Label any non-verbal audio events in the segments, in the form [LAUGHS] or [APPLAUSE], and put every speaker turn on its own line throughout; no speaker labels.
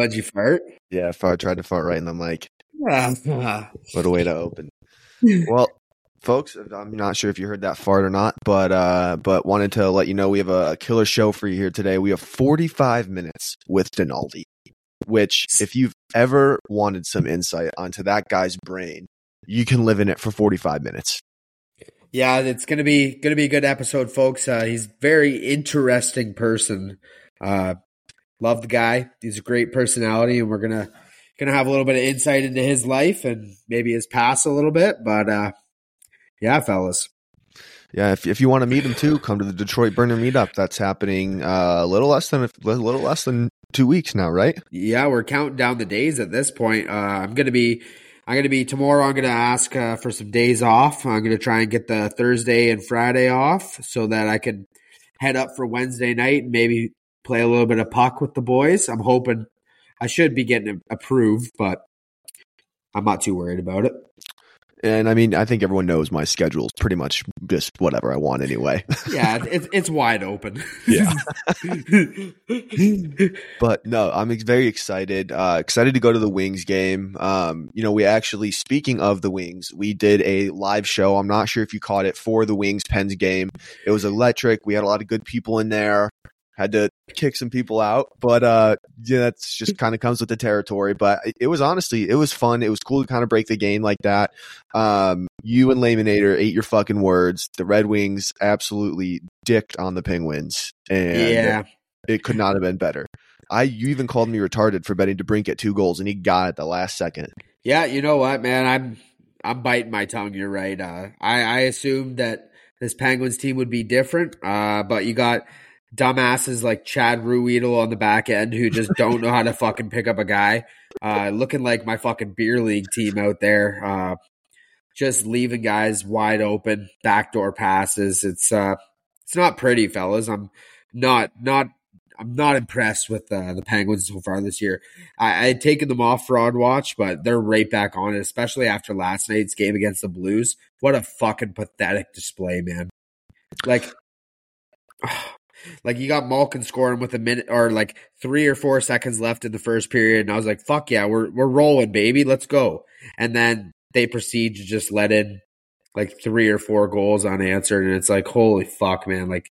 What'd you fart?
Yeah, I fart, tried to fart right in the mic. What a way to open. [LAUGHS] Well, folks, I'm not sure if you heard that fart or not, but uh, but wanted to let you know we have a killer show for you here today. We have 45 minutes with Dnaldi, which if you've ever wanted some insight onto that guy's brain, you can live in it for 45 minutes.
Yeah, it's gonna be gonna be a good episode, folks. Uh, he's very interesting person. Uh, love the guy. He's a great personality, and we're gonna gonna have a little bit of insight into his life and maybe his past a little bit. But uh, yeah, fellas.
Yeah, if if you want to meet him too, come to the Detroit Burner meetup. That's happening uh, a little less than a little less than two weeks now, right?
Yeah, we're counting down the days at this point. Uh, I'm gonna be I'm going to be tomorrow. I'm going to ask uh, for some days off. I'm going to try and get the Thursday and Friday off so that I can head up for Wednesday night and maybe play a little bit of puck with the boys. I'm hoping I should be getting approved, but I'm not too worried about it.
And I mean, I think everyone knows my schedule is pretty much just whatever I want anyway. [LAUGHS]
yeah, it's it's wide open.
yeah. [LAUGHS] but no, I'm very excited. Uh, excited to go to the Wings game. Um, you know, we actually, speaking of the Wings, we did a live show. I'm not sure if you caught it for the Wings Pens game. It was electric. We had a lot of good people in there had to kick some people out, but uh, yeah, that's just kind of comes with the territory. But it was honestly, it was fun. It was cool to kind of break the game like that. Um, you and Layminator ate your fucking words. The Red Wings absolutely dicked on the Penguins, and
yeah,
it, could not have been better. I you even called me retarded for betting to brink DeBrincat two goals, and he got it the last second.
Yeah, you know what, man, I'm I'm biting my tongue. You're right. Uh, I I assumed that this Penguins team would be different, uh, but you got dumbasses like Chad Ruhwedel on the back end who just don't know how to [LAUGHS] fucking pick up a guy. Uh, looking like my fucking beer league team out there. Uh, just leaving guys wide open, backdoor passes. It's uh, it's not pretty, fellas. I'm not not I'm not impressed with uh, the Penguins so far this year. I, I had taken them off fraud watch, but they're right back on it, especially after last night's game against the Blues. What a fucking pathetic display, man! Like, [SIGHS] like you got Malkin scoring with a minute or like three or four seconds left in the first period, and I was like, "Fuck yeah, we're we're rolling, baby, let's go!" And then they proceed to just let in like three or four goals unanswered, and it's like, holy fuck, man! Like,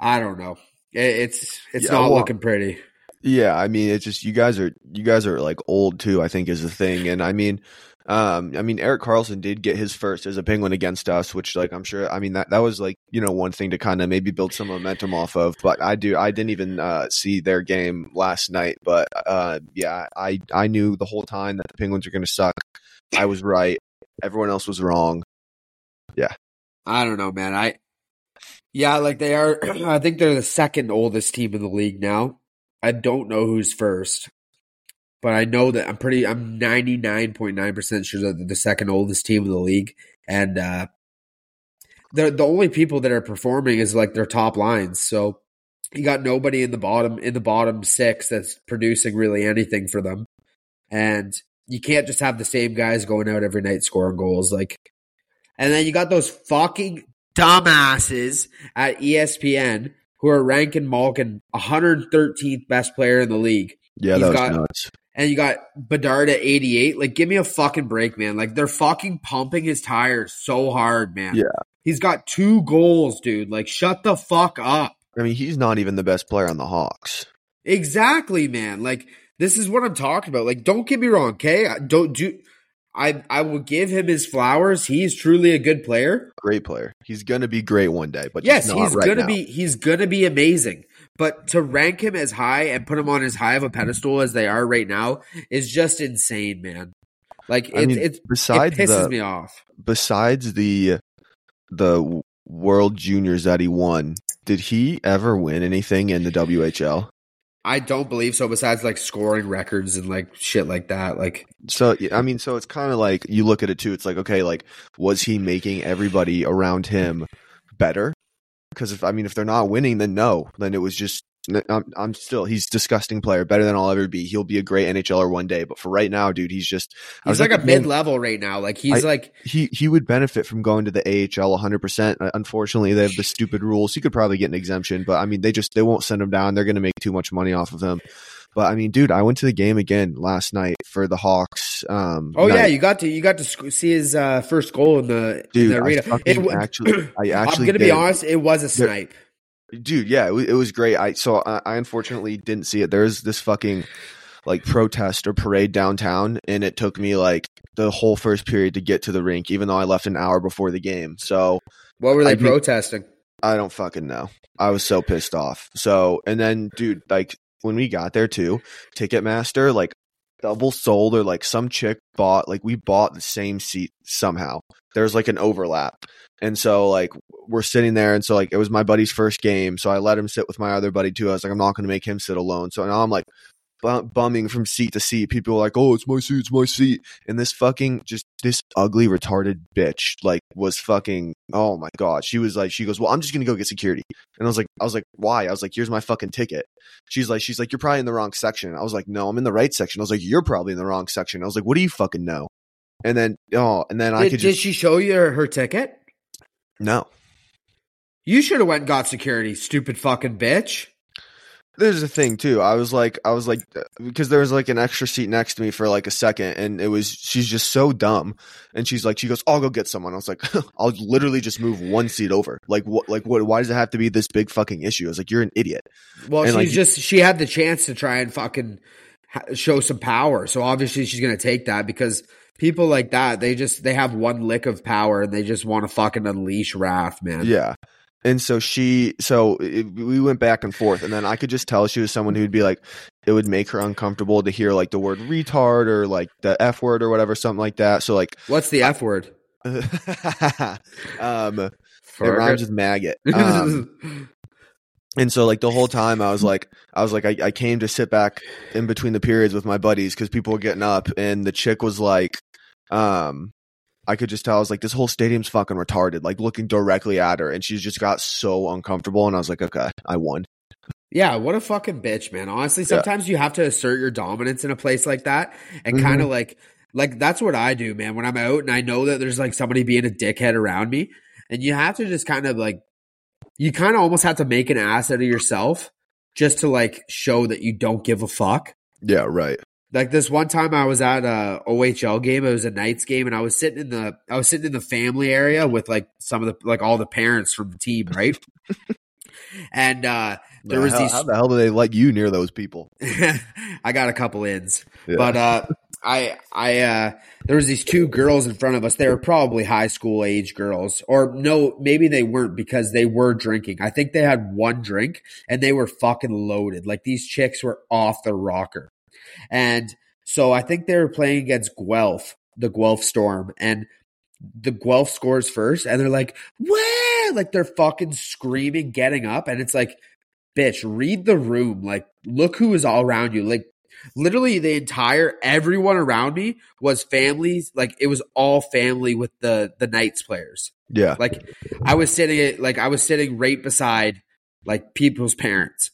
I don't know, it, it's it's
Yeah,
not
well,
looking pretty.
Yeah, I mean, it's just you guys are you guys are like old too. I think is the thing, and I mean, um, I mean, Erik Karlsson did get his first as a Penguin against us, which like I'm sure. I mean that that was like you know one thing to kind of maybe build some momentum off of. But I do I didn't even uh, see their game last night, but uh, yeah, I I knew the whole time that the Penguins are going to suck. I was right. Everyone else was wrong. Yeah.
I don't know, man. I yeah, like they are. [CLEARS THROAT] I think they're the second oldest team in the league now. I don't know who's first, but I know that I'm pretty. I'm ninety nine point nine percent sure that they're the second oldest team in the league, and uh, the the only people that are performing is like their top lines. So you got nobody in the bottom in the bottom six that's producing really anything for them, and you can't just have the same guys going out every night scoring goals. Like, and then you got those fucking dumbasses at ESPN who are ranking Malkin 113th best player in the league.
Yeah,
He's
that was
got-
nuts.
And you got Bedard at 88. Like, give me a fucking break, man. Like, they're fucking pumping his tires so hard, man.
Yeah.
He's got two goals, dude. Like, shut the fuck up.
I mean, he's not even the best player on the Hawks.
Exactly, man. Like, this is what I'm talking about. Like, don't get me wrong, okay? I don't do. I I will give him his flowers. He's truly a good player.
Great player. He's gonna be great one day, but
yes, he's
right
gonna
now.
be he's gonna be amazing. But to rank him as high and put him on as high of a pedestal as they are right now is just insane, man. Like
I
it,
mean,
it's
besides
it pisses
the
me off.
besides the the World Juniors that he won, did he ever win anything in the WHL?
I don't believe so. Besides like scoring records and like shit like that. Like
So I mean, so it's kind of like you look at it too. It's like okay, like was he making everybody around him better? Because if I mean, if they're not winning, then no, then it was just. I'm, I'm still he's disgusting player, better than I'll ever be. He'll be a great NHLer one day, but for right now, dude, he's just. I was
he's like a
the game-
mid level right now. Like he's
I-
like
he he would benefit from going to the AHL 100%. Uh, Unfortunately, they have the stupid rules. He could probably get an exemption, but I mean, they just they won't send him down. They're going to make too much money off of him. But I mean, dude, I went to the game again last night for the Hawks. Um,
Oh yeah, you got to you got to see his uh, first goal in the in
dude.
the
I
arena.
fucking
wa- [CLEARS THROAT]
actually, I actually.
I'm gonna be honest, it was a snipe.
dude yeah it, wa- it was great i so I, I unfortunately didn't see it there's this fucking like protest or parade downtown and it took me like the whole first period to get to the rink even though i left an hour before the game so
What were they
I
protesting?
i don't fucking know i was so pissed off so and then dude like when we got there too ticketmaster like double sold or like some chick bought like we bought the same seat somehow. There's like an overlap. And so like we're sitting there and so like it was my buddy's first game so i let him sit with my other buddy too. I was like i'm not going to make him sit alone. So now i'm like bumming from seat to seat. People are like oh it's my seat it's my seat. And this fucking just this ugly retarded bitch like was fucking oh my god. She was like she goes well i'm just going to go get security. And i was like i was like why? I was like here's my fucking ticket. She's like she's like you're probably in the wrong section. I was like no i'm in the right section. I was like you're probably in the wrong section. I was like what do you fucking know? And then oh and then i
Did,
could
did she show you her, her ticket?
no.
You should have went and got security, stupid fucking bitch.
There's a thing too. I was like, I was like, uh, because there was like an extra seat next to me for like a second, and it was she's just so dumb, and she's like, she goes, I'll go get someone. I was like, [LAUGHS] I'll literally just move one seat over. Like what? Like what? Why does it have to be this big fucking issue? I was like, you're an idiot.
Well,
And,
she's
like-
just she had the chance to try and fucking show some power. So obviously she's gonna take that because people like that they just they have one lick of power and they just want to fucking unleash wrath, man.
Yeah. And so she, so it, we went back and forth, and then I could just tell she was someone who'd be like, it would make her uncomfortable to hear like the word retard or like the f word or whatever, something like that. So like,
What's the F word? [LAUGHS]
um, it
Fergus?
rhymes with maggot. Um, [LAUGHS] And so like the whole time I was like I was like I, I came to sit back in between the periods with my buddies because people were getting up and the chick was like um I could just tell I was like this whole stadium's fucking retarded like looking directly at her and she just got so uncomfortable and I was like okay I won
Yeah, what a fucking bitch, man. Honestly,
Yeah.
sometimes you have to assert your dominance in a place like that and
Mhm.
kind of like like that's what I do, man. When I'm out and I know that there's like somebody being a dickhead around me, and you have to just kind of like you kind of almost have to make an ass out of yourself just to like show that you don't give a fuck.
yeah right
Like this one time I was at a OHL game, it was a Knights game, and I was sitting in the I was sitting in the family area with like some of the like all the parents from the team, right? [LAUGHS] and uh there
The
was
hell-
these
how the hell do they let you near those people [LAUGHS]
I got a couple ins.
Yeah.
But uh I I uh there was these two girls in front of us. They were probably high school age girls. Or no, maybe they weren't because they were drinking. I think they had one drink and they were fucking loaded. Like these chicks were off the rocker. And so I think they were playing against Guelph, the Guelph Storm, and the Guelph scores first, and they're like, "Where?" Like they're fucking screaming, getting up, and it's like, "Bitch, read the room. Like, look who is all around you. Like, literally, the entire everyone around me was families. Like, it was all family with the the Knights players.
yeah
Like, I was sitting like I was sitting right beside like people's parents,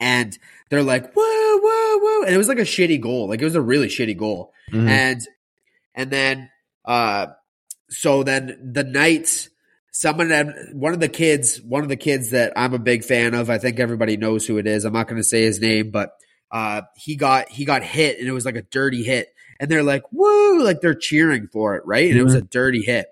and they're like, "Whoa, whoa, whoa!" And it was like a shitty goal. Like, it was a really shitty goal.
Mhm.
and and then uh so then the knights someone one of the kids one of the kids that i'm a big fan of i think everybody knows who it is. I'm not going to say his name but uh he got he got hit and it was like a dirty hit. And they're like woo like they're cheering for it right? And it was a dirty hit.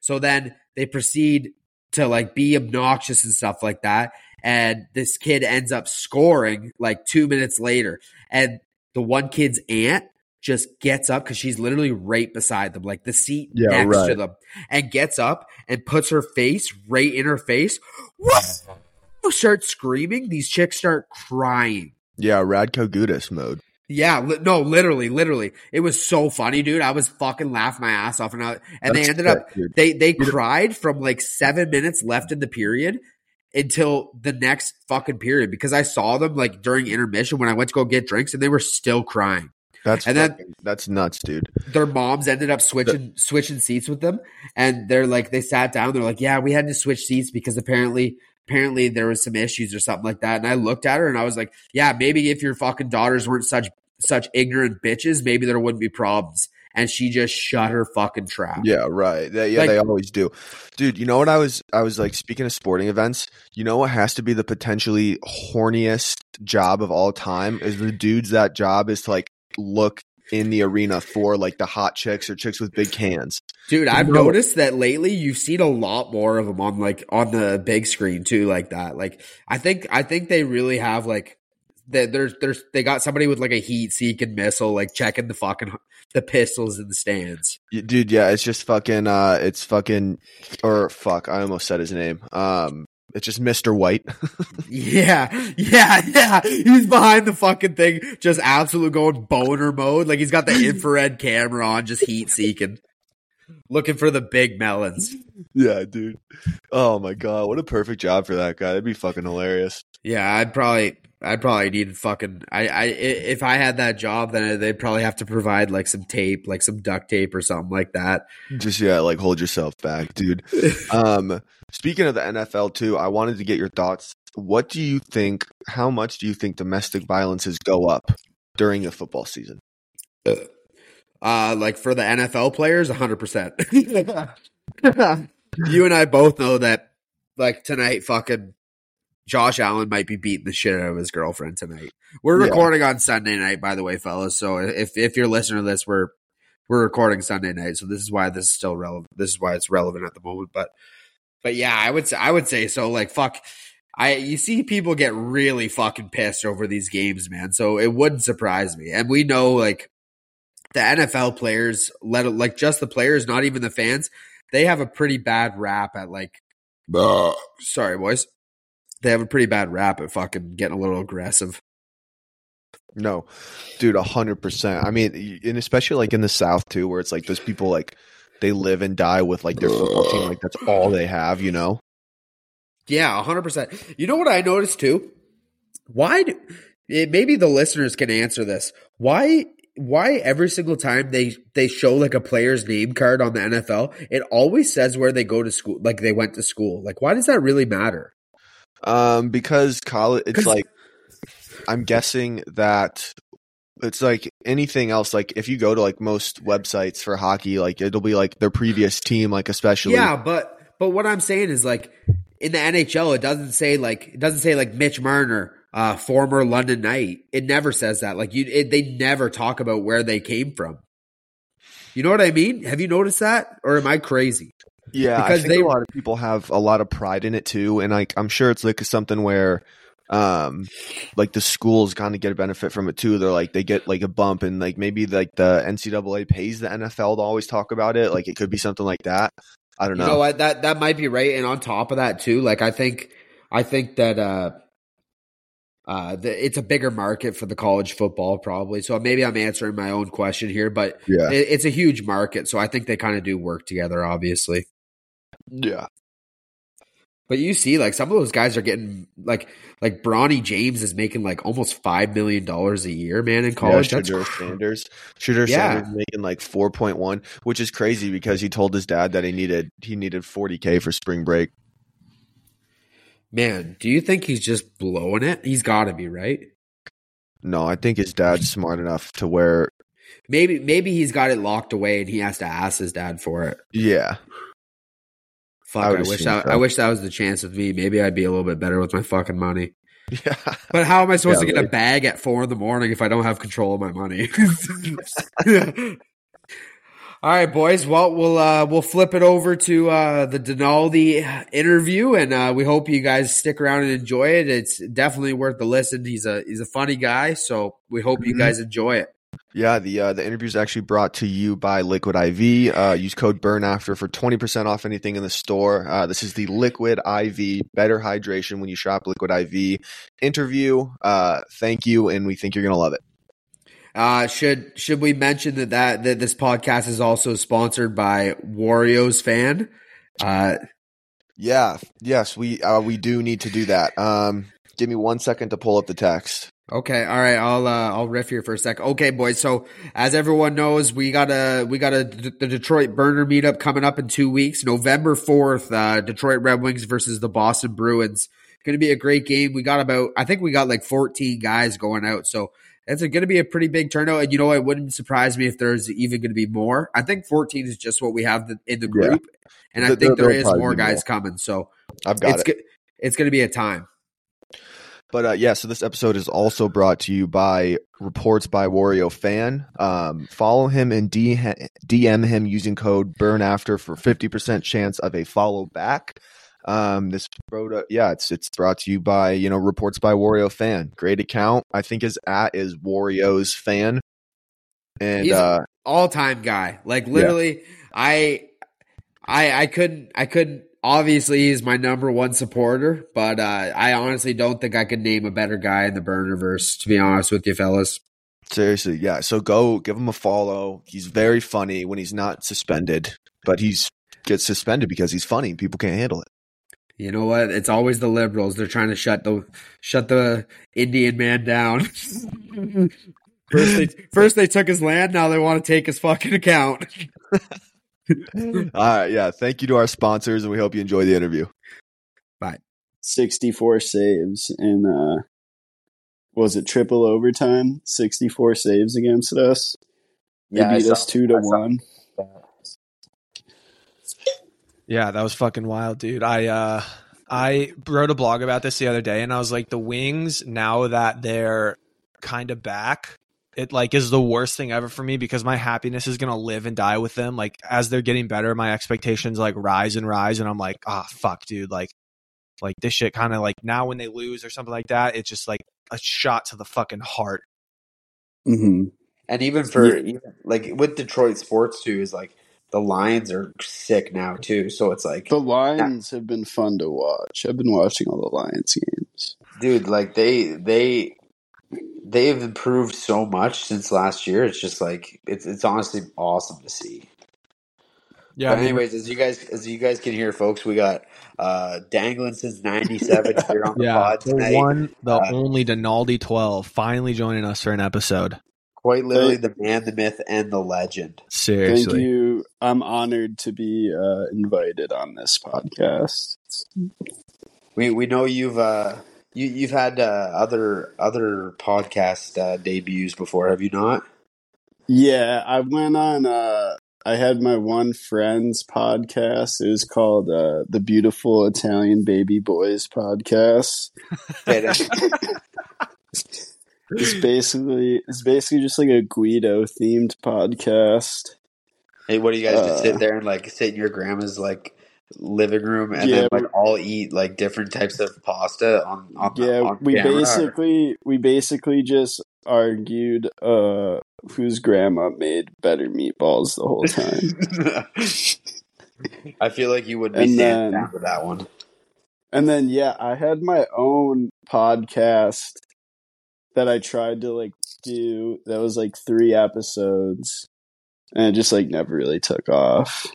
So then they proceed to like be obnoxious and stuff like that and this kid ends up scoring like two minutes later and the one kid's aunt just gets up because she's literally right beside them, like the seat
Yeah,
next to them, and gets up and puts her face right in her face. Start screaming. These chicks start crying.
yeah Radko Gudas mode
Yeah, li- no, literally, literally, it was so funny, dude. I was fucking laughing my ass off, and I, and they
That's
ended up
dude.
they they
know-
cried from like seven minutes left in the period until the next fucking period because I saw them like during intermission when I went to go get drinks and they were still crying.
that's
And then-
that's nuts dude
Their moms ended up switching switching seats with them, and they're like they sat down. They're like, "Yeah, we had to switch seats because apparently." Apparently there was some issues or something like that. And I looked at her and I was like, yeah, maybe if your fucking daughters weren't such such ignorant bitches, maybe there wouldn't be problems. And she just shut her fucking trap.
Yeah, right. They, yeah,
Like-
they always do. Dude, you know what I was I was like speaking of sporting events, you know what has to be the potentially horniest job of all time is the dudes that job is to like look in the arena for like the hot chicks or chicks with big cans.
Dude, I've
No.
noticed that lately you've seen a lot more of them on like on the big screen too, like that. Like I think I think they really have like that there's there's they got somebody with like a heat seeking missile like checking the fucking the pistols in the stands.
Dude, yeah, it's just fucking uh it's fucking or fuck, I almost said his name. Um it's just Mr. White. [LAUGHS]
Yeah, yeah, yeah. He's behind the fucking thing, just absolute going boner mode. Like he's got the [LAUGHS] infrared camera on, just heat seeking, looking for the big melons.
yeah, dude. Oh my god, what a perfect job for that guy. That'd be fucking hilarious.
Yeah, I'd probably, I'd probably need fucking. I, I, if I had that job, then they'd probably have to provide like some tape, like some duct tape or something like that.
Just yeah, like hold yourself back, dude. [LAUGHS] Um, speaking of the NFL too, I wanted to get your thoughts. What do you think? How much do you think domestic violences go up during a football season?
Uh, like for the NFL players, hundred percent. [LAUGHS] You and I both know that, like tonight, fucking Josh Allen might be beating the shit out of his girlfriend tonight. We're
Yeah.
recording on Sunday night, by the way, fellas. So if if you're listening to this, we're we're recording Sunday night, so this is why this is still relevant. This is why it's relevant at the moment. But but yeah, I would say I would say so. Like fuck, I you see people get really fucking pissed over these games, man. So it wouldn't surprise me, and we know like the NFL players, let like just the players, not even the fans. They have a pretty bad rap at like. Sorry, boys. They have a pretty bad rap at fucking getting a little aggressive.
No, dude, a hundred percent. I mean, and especially like in the South too, where it's like those people like they live and die with like their football team, like that's all they have, you know.
Yeah, a hundred percent. You know what I noticed too? Why? Do, it, eh, maybe the listeners can answer this. Why? Why every single time they they show like a player's name card on the NFL, it always says where they go to school, like they went to school. Like, why does that really matter?
Um, because college, it's like I'm guessing that it's like anything else. Like if you go to like most websites for hockey, like it'll be like their previous team, like especially.
Yeah, but but what I'm saying is like in the NHL, it doesn't say like it doesn't say like Mitch Marner, uh, former London Knight. It never says that. Like you, it, they never talk about where they came from. You know what I mean? Have you noticed that, or am I crazy?
Yeah,
Because
I think
they-
a lot of people have a lot of pride in it too, and like I'm sure it's like something where, um, like the schools kind of get a benefit from it too. They're like they get like a bump, and like maybe like the NCAA pays the NFL to always talk about it. Like it could be something like that. I don't
You
know.
know? That that might be right. And on top of that, too, like I think, I think that uh, uh, the, it's a bigger market for the college football probably. So maybe I'm answering my own question here, but
yeah,
it, it's a huge market. So I think they kind of do work together, obviously.
Yeah,
But you see, like some of those guys are getting like like Bronny James is making like almost five million dollars a year, man, in college.
Yeah,
That's
Sanders. Shedeur
Yeah.
Sanders making like four point one, which is crazy because he told his dad that he needed he needed forty k for spring break.
man. Do you think he's just blowing it? He's got to be right.
No, I think his dad's smart enough to where
Maybe maybe he's got it locked away and he has to ask his dad for it.
yeah,
Fuck,
I
I, wish that
so.
I wish that was the chance with me. Maybe I'd be a little bit better with my fucking money. [LAUGHS]
yeah.
But how am I supposed
Yeah,
to get a bag at four in the morning if I don't have control of my money? [LAUGHS] All right, boys. Well, we'll uh, we'll flip it over to uh, the Dnaldi interview, and uh, we hope you guys stick around and enjoy it. It's definitely worth the listen. He's a he's a funny guy, so we hope you
Mhm.
guys enjoy it.
Yeah, the uh, the interview is actually brought to you by Liquid IV. Uh, use code Burn After for twenty percent off anything in the store. Uh, this is the Liquid IV, better hydration when you shop Liquid IV. Interview. Uh, thank you, and we think you're gonna love it.
Uh, should should we mention that, that that this podcast is also sponsored by Wario's fan? Uh,
Yeah, yes, we uh, we do need to do that. Um, give me one second to pull up the text.
Okay, all right. I'll uh, I'll riff here for a sec. Okay, boys. So as everyone knows, we got a we got a the Detroit Burner meetup coming up in two weeks, November fourth. Uh, Detroit Red Wings versus the Boston Bruins. Going to be a great game. We got about I think we got like fourteen guys going out. So
it's going to be a pretty big turnout. And you know, it wouldn't surprise me if there's even going to be more. I think 14 is just what we have in the group, yeah. and I
There-
think there
there'll
is more guys
more.
coming. So
I've got
it's
it.
go- it's going to be a time.
But uh, yeah, so this episode is also brought to you by Reports by Wario Fan. Um, follow him and DM him using code BURNAFTER for fifty percent chance of a follow back. Um, this product, yeah, it's it's brought to you by you know Reports by Wario Fan. Great account. I think his at is Wario's fan, and uh,
all time guy. Like literally, I, I, I couldn't, I couldn't. Obviously, he's my number one supporter, but uh, I honestly don't think I could name a better guy in the Burnerverse. To be honest with you, fellas.
seriously, yeah. So go give him a follow. He's very funny when he's not suspended, but he's gets suspended because he's funny. People can't handle it.
You know what? It's always the liberals. They're trying to shut the shut the Indian man down. [LAUGHS] first, they first they took his land. Now they want to take his fucking account. [LAUGHS] [LAUGHS]
All right, yeah. Thank you to our sponsors, and we hope you enjoy the interview. Bye.
64 saves in uh was it triple overtime 64 saves against us they
Yeah, I
beat
saw-
us two to
I
one
Yeah, that was fucking wild, dude. I uh I wrote a blog about this the other day and I was like the Wings now that they're kind of back, it like is the worst thing ever for me because my happiness is going to live and die with them. Like as they're getting better, my expectations like rise and rise and I'm like, "Ah, fuck, dude, like like this shit kind of like now when they lose or something like that, it's just like a shot to the fucking heart.
hmm
And even for
Yeah.
even, like with Detroit sports too, is like the Lions are sick now too. So it's like,
the lions have been fun to watch i've been watching all the lions games
dude, like they they they've improved so much since last year. It's just like it's it's honestly awesome to see.
Yeah,
but anyways, as you guys as you guys can hear, folks, we got uh dangling since '97 [LAUGHS] here on the
yeah,
pod
the
tonight.
one, the
Uh,
only Donaldi 12 finally joining us for an episode.
Quite literally, the man, the myth, and the legend.
Seriously.
thank you i'm honored to be uh invited on this podcast
We we know you've uh you you've had uh, other other podcast uh, debuts before, have you not?
yeah i went on uh I had my one friend's podcast. It was called uh, the Beautiful Italian Baby Boys podcast. [LAUGHS] It's basically it's basically just like a Guido themed podcast.
Hey, what do you guys just sit
Uh,
there and like sit in your grandma's like living room and
Yeah,
then like all eat like different types of pasta on on
Yeah,
on
we
camera,
basically we basically just argued uh whose grandma made better meatballs the whole time. [LAUGHS]
I feel like you would be standing
then-
down for that one.
and then yeah, I had my own podcast that I tried to like do that was like 3 episodes and it just like never really took off.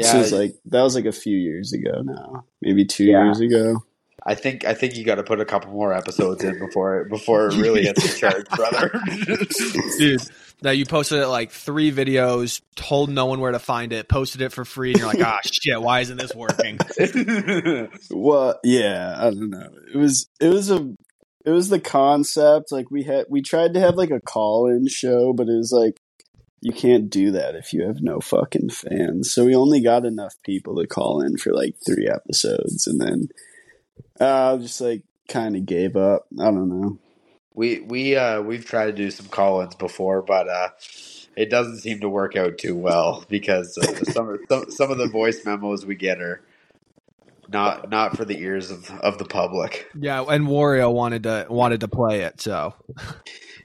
Yeah,
this was like that was like a few years ago now, maybe 2
Yeah.
years ago.
I think I think you got to put a couple more episodes in before before it really hits the charts, [LAUGHS] brother. [LAUGHS]
dude that you posted it like three videos told no one where to find it posted it for free and you're like ah shit why isn't this working [LAUGHS]
Well, yeah, I don't know. It was it was a it was the concept. Like we had we tried to have like a call in show, but it was like you can't do that if you have no fucking fans. So we only got enough people to call in for like three episodes, and then uh, just like kind of gave up. I don't know.
We we uh we've tried to do some call-ins before, but uh it doesn't seem to work out too well because uh, [LAUGHS] some, of- some some of the voice memos we get are not not for the ears of, of the public.
yeah and wario wanted to wanted to play it so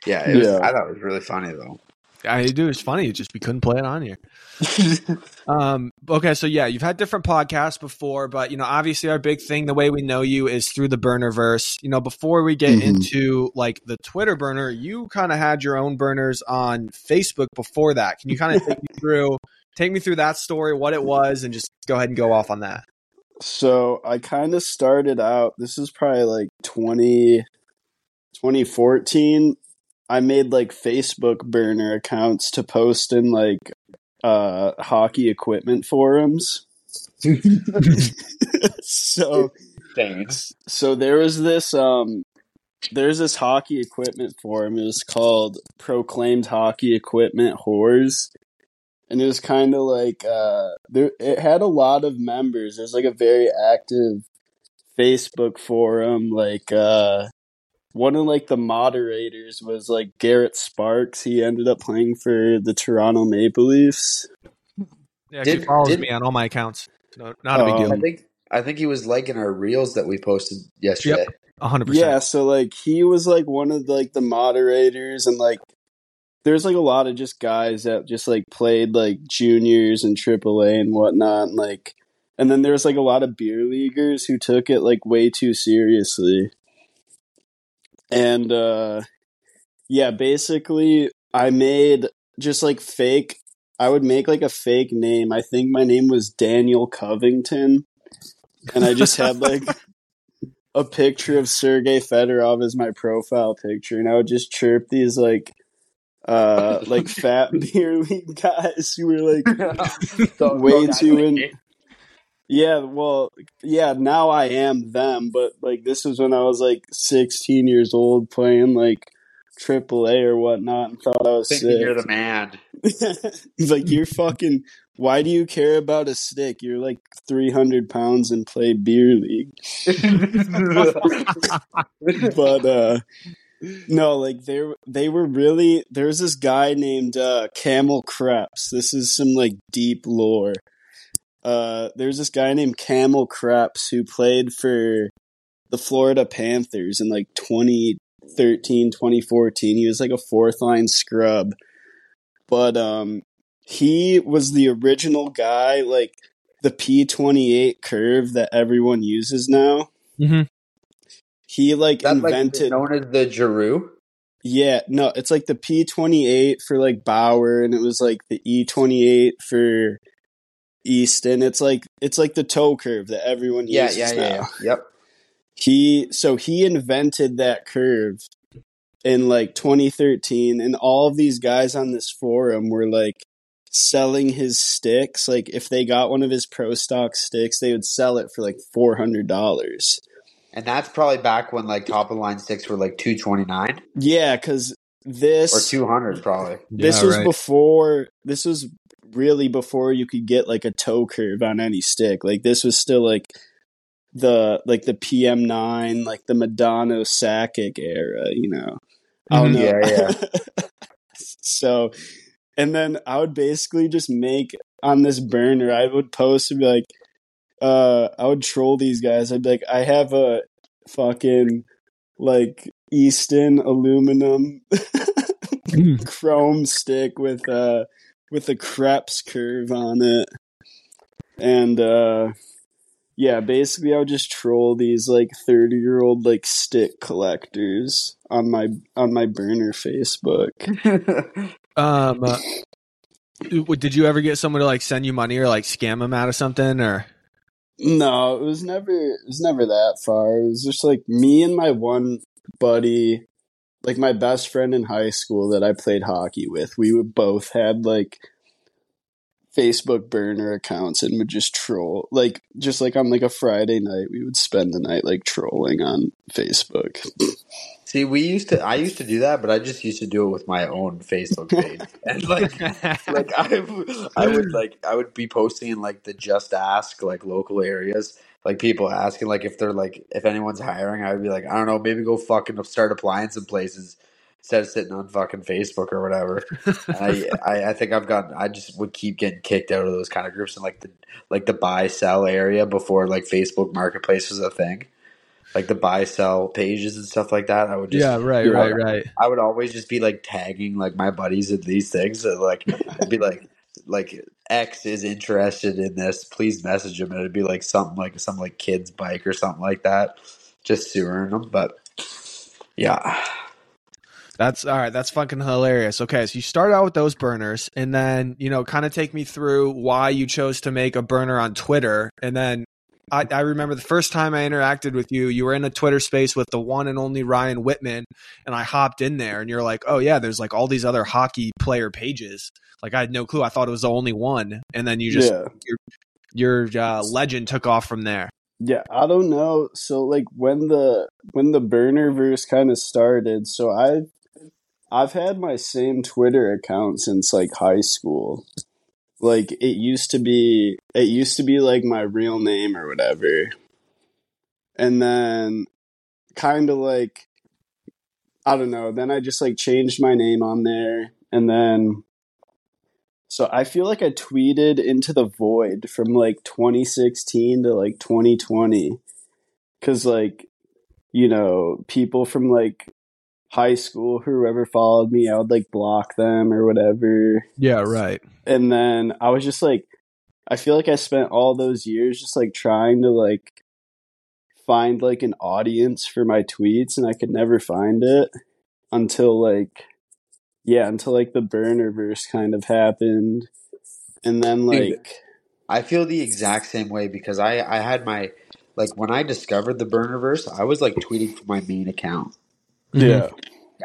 Yeah, it was,
Yeah.
I thought it was really funny though.
I do it's funny it's just we couldn't play it on here [LAUGHS] um okay so yeah you've had different podcasts before but you know obviously our big thing the way we know you is through the burnerverse you know before we get
Mhm.
into like the twitter burner you kind of had your own burners on facebook before that can you kind of take me [LAUGHS] through take me through that story what it was and just go ahead and go off on that
So I kind of started out. This is probably like 20, 2014. I made like Facebook burner accounts to post in like uh hockey equipment forums. [LAUGHS] so
Thanks.
so there was this um there's this hockey equipment forum. It was called Proclaimed Hockey Equipment Whores. And it was kind of like uh there it had a lot of members. There's like a very active Facebook forum like uh one of like the moderators was like Garrett Sparks. He ended up playing for the Toronto Maple Leafs.
Yeah, she
Did-
follows
did-
me on all my accounts. No, not a big
Oh.
deal.
I think I think he was liking our reels that we posted yesterday.
A hundred percent.
Yeah, so like he was like one of the, like the moderators and like there's like a lot of just guys that just like played like juniors and AAA and whatnot and like and then there's like a lot of beer leaguers who took it like way too seriously. And uh yeah, basically I made just like fake I would make like a fake name. I think my name was Daniel Covington. And I just had like a picture of Sergey Fedorov as my profile picture, and I would just chirp these like, uh, like [LAUGHS] fat [LAUGHS] beer league guys who were like, [LAUGHS] Way too in-. Yeah, well, yeah, now I am them, but like this was when I was like 16 years old playing like AAA or whatnot, and thought I was
Thinking
sick.
you're the man. [LAUGHS]
He's like, you're fucking. Why do you care about a stick? You're like 300 pounds and play beer league. [LAUGHS] but uh no like they they were really there's this guy named uh Kamil Kreps. this is some like deep lore uh there's this guy named Kamil Kreps who played for the florida panthers in like 2013 2014 he was like a fourth line scrub. But um he was the original guy like the p28 curve that everyone uses now.
Hmm
he like
That like
invented
known as the Giroux.
yeah no it's like the p28 for like bauer and it was like the e28 for easton it's like it's like the toe curve that everyone
Yeah,
uses
yeah,
now.
yeah, yeah. Yep.
he so he invented that curve in like 2013 and all of these guys on this forum were like selling his sticks like if they got one of his pro stock sticks they would sell it for like $400
And that's probably back when like top of line sticks were like two twenty nine
yeah because this
or two hundred probably.
this
Yeah,
was
right.
before this was really before you could get like a toe curve on any stick. Like this was still like the like the pm9 like the Modano sakic era you know? I don't
Mhm.
know.
Yeah, [LAUGHS]
so and then i would basically just make on this burner i would post and be like uh i would troll these guys. I'd be like i have a fucking like easton aluminum [LAUGHS] chrome stick with uh with a Kreps curve on it. And uh yeah, basically I would just troll these like 30-year-old like stick collectors on my on my burner Facebook. [LAUGHS]
Um, uh, did you ever get someone to like send you money or like scam them out of something or?
No, it was never it was never that far. It was just like me and my one buddy, like my best friend in high school that I played hockey with. We would both had like Facebook burner accounts and would just troll. Like just like on like a Friday night, we would spend the night like trolling on Facebook.
See, we used to. I used to do that, but I just used to do it with my own Facebook page, [LAUGHS] and like, like I I would like, I would be posting in like the Just Ask like local areas, like people asking like if they're like if anyone's hiring. I would be like, I don't know, maybe go fucking start applying some places instead of sitting on fucking Facebook or whatever. I, [LAUGHS] I, I think I've gotten. I just would keep getting kicked out of those kind of groups and like the like the buy sell area before like Facebook Marketplace was a thing. Like the buy sell pages and stuff like that. I would just
yeah, right, right, right.
I would always just be like tagging like my buddies in these things and like be like like X is interested in this, please message him it'd be like something like some like kid's bike or something like that. Just sewering them. But yeah.
That's all right. That's fucking hilarious. Okay, so you start out with those burners, and then you know, kind of take me through why you chose to make a burner on Twitter, and then I, I remember the first time I interacted with you, you were in a Twitter space with the one and only Ryan Whitman, and I hopped in there, and you're like, "Oh yeah, there's like all these other hockey player pages." Like I had no clue. I thought it was the only one, and then you just
yeah.
your uh, legend took off from there.
Yeah, I don't know. So like when the when the burner verse kind of started, so I've I've had my same Twitter account since like high school. Like it used to be it used to be like my real name or whatever. And then kind of like I don't know, then I just like changed my name on there and then so I feel like I tweeted into the void from like 2016 to like 2020 cuz like you know, people from like high school whoever followed me, I would like block them or whatever.
Yeah, right.
And then I was just like I feel like I spent all those years just like trying to like find like an audience for my tweets and I could never find it until like yeah, until like the burner verse kind of happened. And then like
I feel the exact same way because I I had my like when I discovered the burnerverse, I was like tweeting from my main account.
Yeah.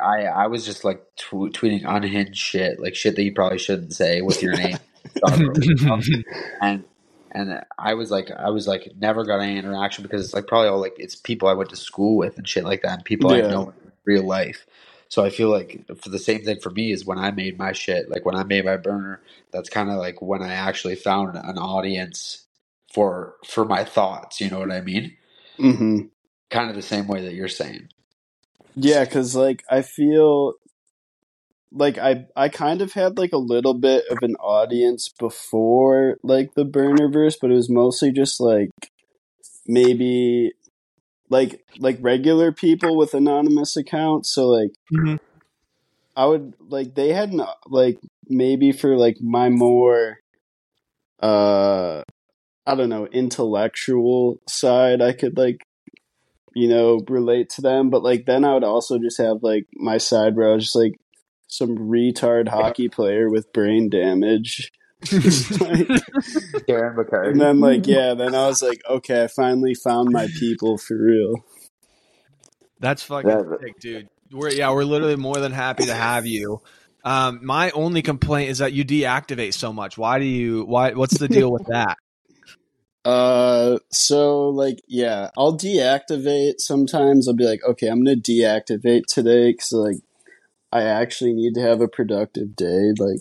I I was just like tw- tweeting unhinged shit, like shit that you probably shouldn't say with your name. [LAUGHS] and and I was like I was like never got any interaction because it's like probably all like it's people I went to school with and shit like that and people
Yeah.
I know in real life. So I feel like for the same thing for me is when I made my shit, like when I made my burner, that's kind of like when I actually found an audience for for my thoughts, you know what I mean?
Mhm.
Kind of the same way that you're saying.
Yeah, cuz like I feel like I I kind of had like a little bit of an audience before like the burnerverse, but it was mostly just like maybe like like regular people with anonymous accounts. So like
Mhm.
I would like they had an, like maybe for like my more uh I don't know intellectual side I could like you know relate to them, but like then I would also just have like my side where I was just like some retard hockey player with brain damage. [LAUGHS] Like,
Darren McCarty.
and then like yeah, then I was like, okay, I finally found my people for real.
That's fucking
Yeah,
sick, dude. We're yeah, we're literally more than happy to have you. Um, my only complaint is that you deactivate so much. Why do you? Why? What's the deal with that?
Uh, so like, yeah, I'll deactivate. Sometimes I'll be like, okay, I'm gonna deactivate today because like, I actually need to have a productive day, like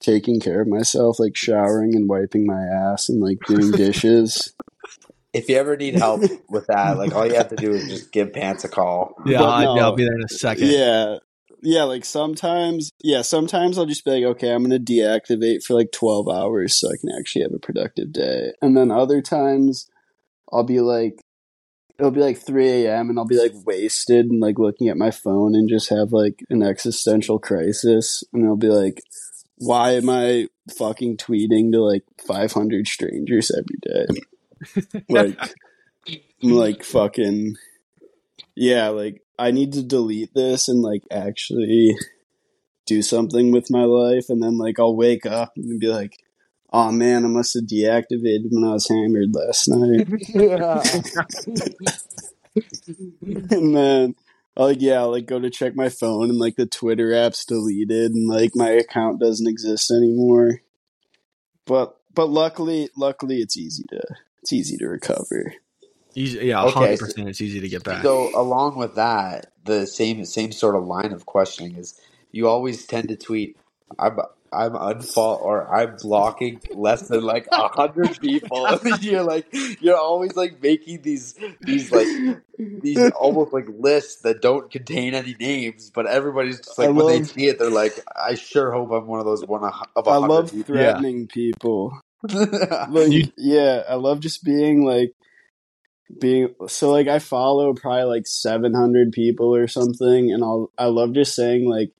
taking care of myself, like showering and wiping my ass and like doing [LAUGHS] dishes.
If you ever need help with that, like all you have to do is just give Pants a call.
Yeah,
But
I,
no.
I'll be there in a second.
Yeah. Yeah, like sometimes, yeah, sometimes I'll just be like, okay, I'm going to deactivate for like 12 hours so I can actually have a productive day. And then other times I'll be like, it'll be like 3 a.m. and I'll be like wasted and like looking at my phone and just have like an existential crisis. And I'll be like, why am I fucking tweeting to like 500 strangers every day? [LAUGHS] like, I'm like fucking, yeah, like I need to delete this and like actually do something with my life. And then like I'll wake up and be like, oh man, I must have deactivated when I was hammered last night. [LAUGHS] and then I'll, like yeah, I'll, like go to check my phone and like the Twitter app's deleted and like my account doesn't exist anymore. But but luckily luckily it's easy to it's easy to recover.
Easy, yeah,
Okay,
hundred percent. It's easy to get back.
So along with that, the same same sort of line of questioning is you always tend to tweet, I'm I'm unfollow or I'm blocking less than like a hundred people. And [LAUGHS] then you're like you're always like making these these like these almost like lists that don't contain any names, but everybody's just like
I
when they see it, they're like, I sure hope I'm one of those one of a
I
hundred
love
people.
threatening people. [LAUGHS] Like
You-
yeah i love just being like being so like i follow probably like 700 people or something and i'll i love just saying like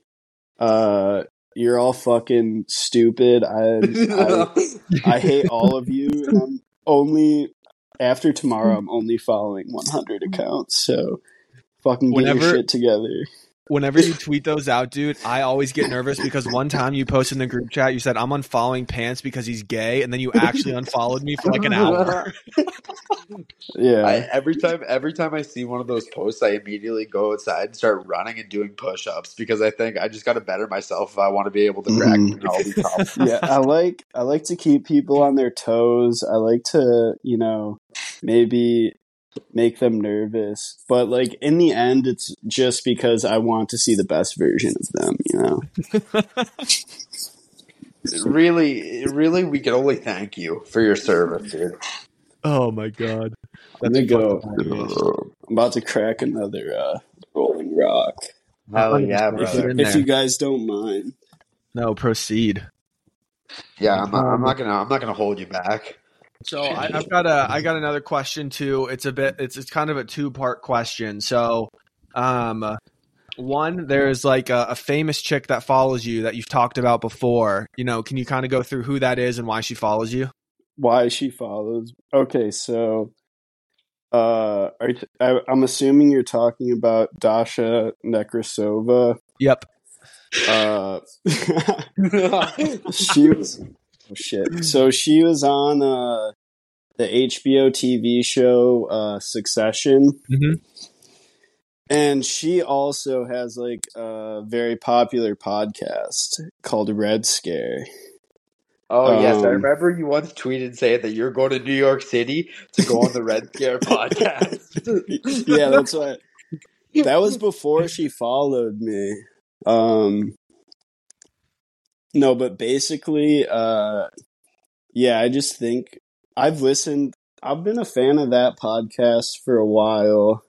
uh you're all fucking stupid. I [LAUGHS] i, I hate all of you and i'm [LAUGHS] only after tomorrow i'm only following 100 accounts so fucking get
Whenever-
your shit together
whenever you tweet those out, dude, I always get nervous because one time you posted in the group chat, you said I'm unfollowing Pants because he's gay, and then you actually unfollowed me for like an hour. [LAUGHS]
Yeah.
I, every time, every time I see one of those posts, I immediately go outside and start running and doing push-ups because I think I just got to better myself if I want to be able to crack
Mhm.
all these tops.
yeah, I like I like to keep people on their toes. I like to, you know, maybe make them nervous. But like in the end it's just because I want to see the best version of them, you know. [LAUGHS]
really, really, we can only thank you for your service, dude.
oh my god,
Let me go.
fucking hilarious.
I'm about to crack another uh rolling rock.
Hell yeah,
100%.
brother.
in
If you guys don't mind.
No, proceed.
Yeah, I'm, I'm not gonna, I'm not gonna hold you back.
So I, [LAUGHS] I've got a I got another question too. It's a bit it's it's kind of a two part question. So, um, one there's like a, a famous chick that follows you that you've talked about before. You know, can you kind of go through who that is and why she follows you?
Why she follows. Okay, so uh are you, I, I'm assuming you're talking about Dasha Nekrasova.
Yep.
Uh [LAUGHS] she was shit. So she was on uh the HBO TV show uh Succession
Mhm.
and she also has like a very popular podcast called Red Scare.
Oh yes, I
Um,
remember you once tweeted saying that you're going to New York City to go on the Red Scare [LAUGHS] podcast.
yeah, that's why that was before she followed me. Um no, but basically uh yeah, I just think I've listened I've been a fan of that podcast for a while.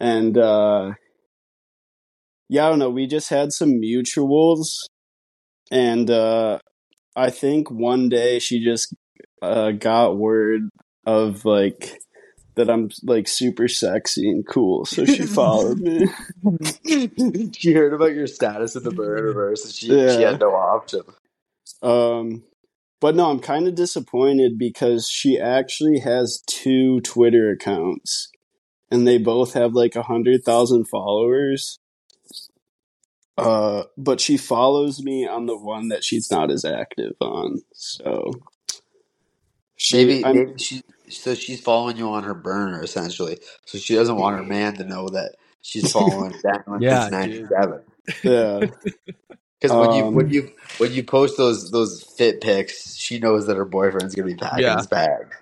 And uh yeah, I don't know, we just had some mutuals and uh I think one day she just uh got word of like that I'm like super sexy and cool, so she [LAUGHS] followed me. [LAUGHS]
she heard about your status in the Burniverse, and she she had no option.
Um, but no, I'm kind of disappointed because she actually has two Twitter accounts, and they both have like a hundred thousand followers. Uh, but she follows me on the one that she's not as active on. So she,
Maybe, maybe she. So she's following you on her burner essentially. So she doesn't want her man to know that she's following [LAUGHS] Daniel
Yeah,
since '97.
yeah. [LAUGHS]
Because when you
Um,
when you when you post those those fit pics, she knows that her boyfriend's gonna be packing
Yeah.
his bag.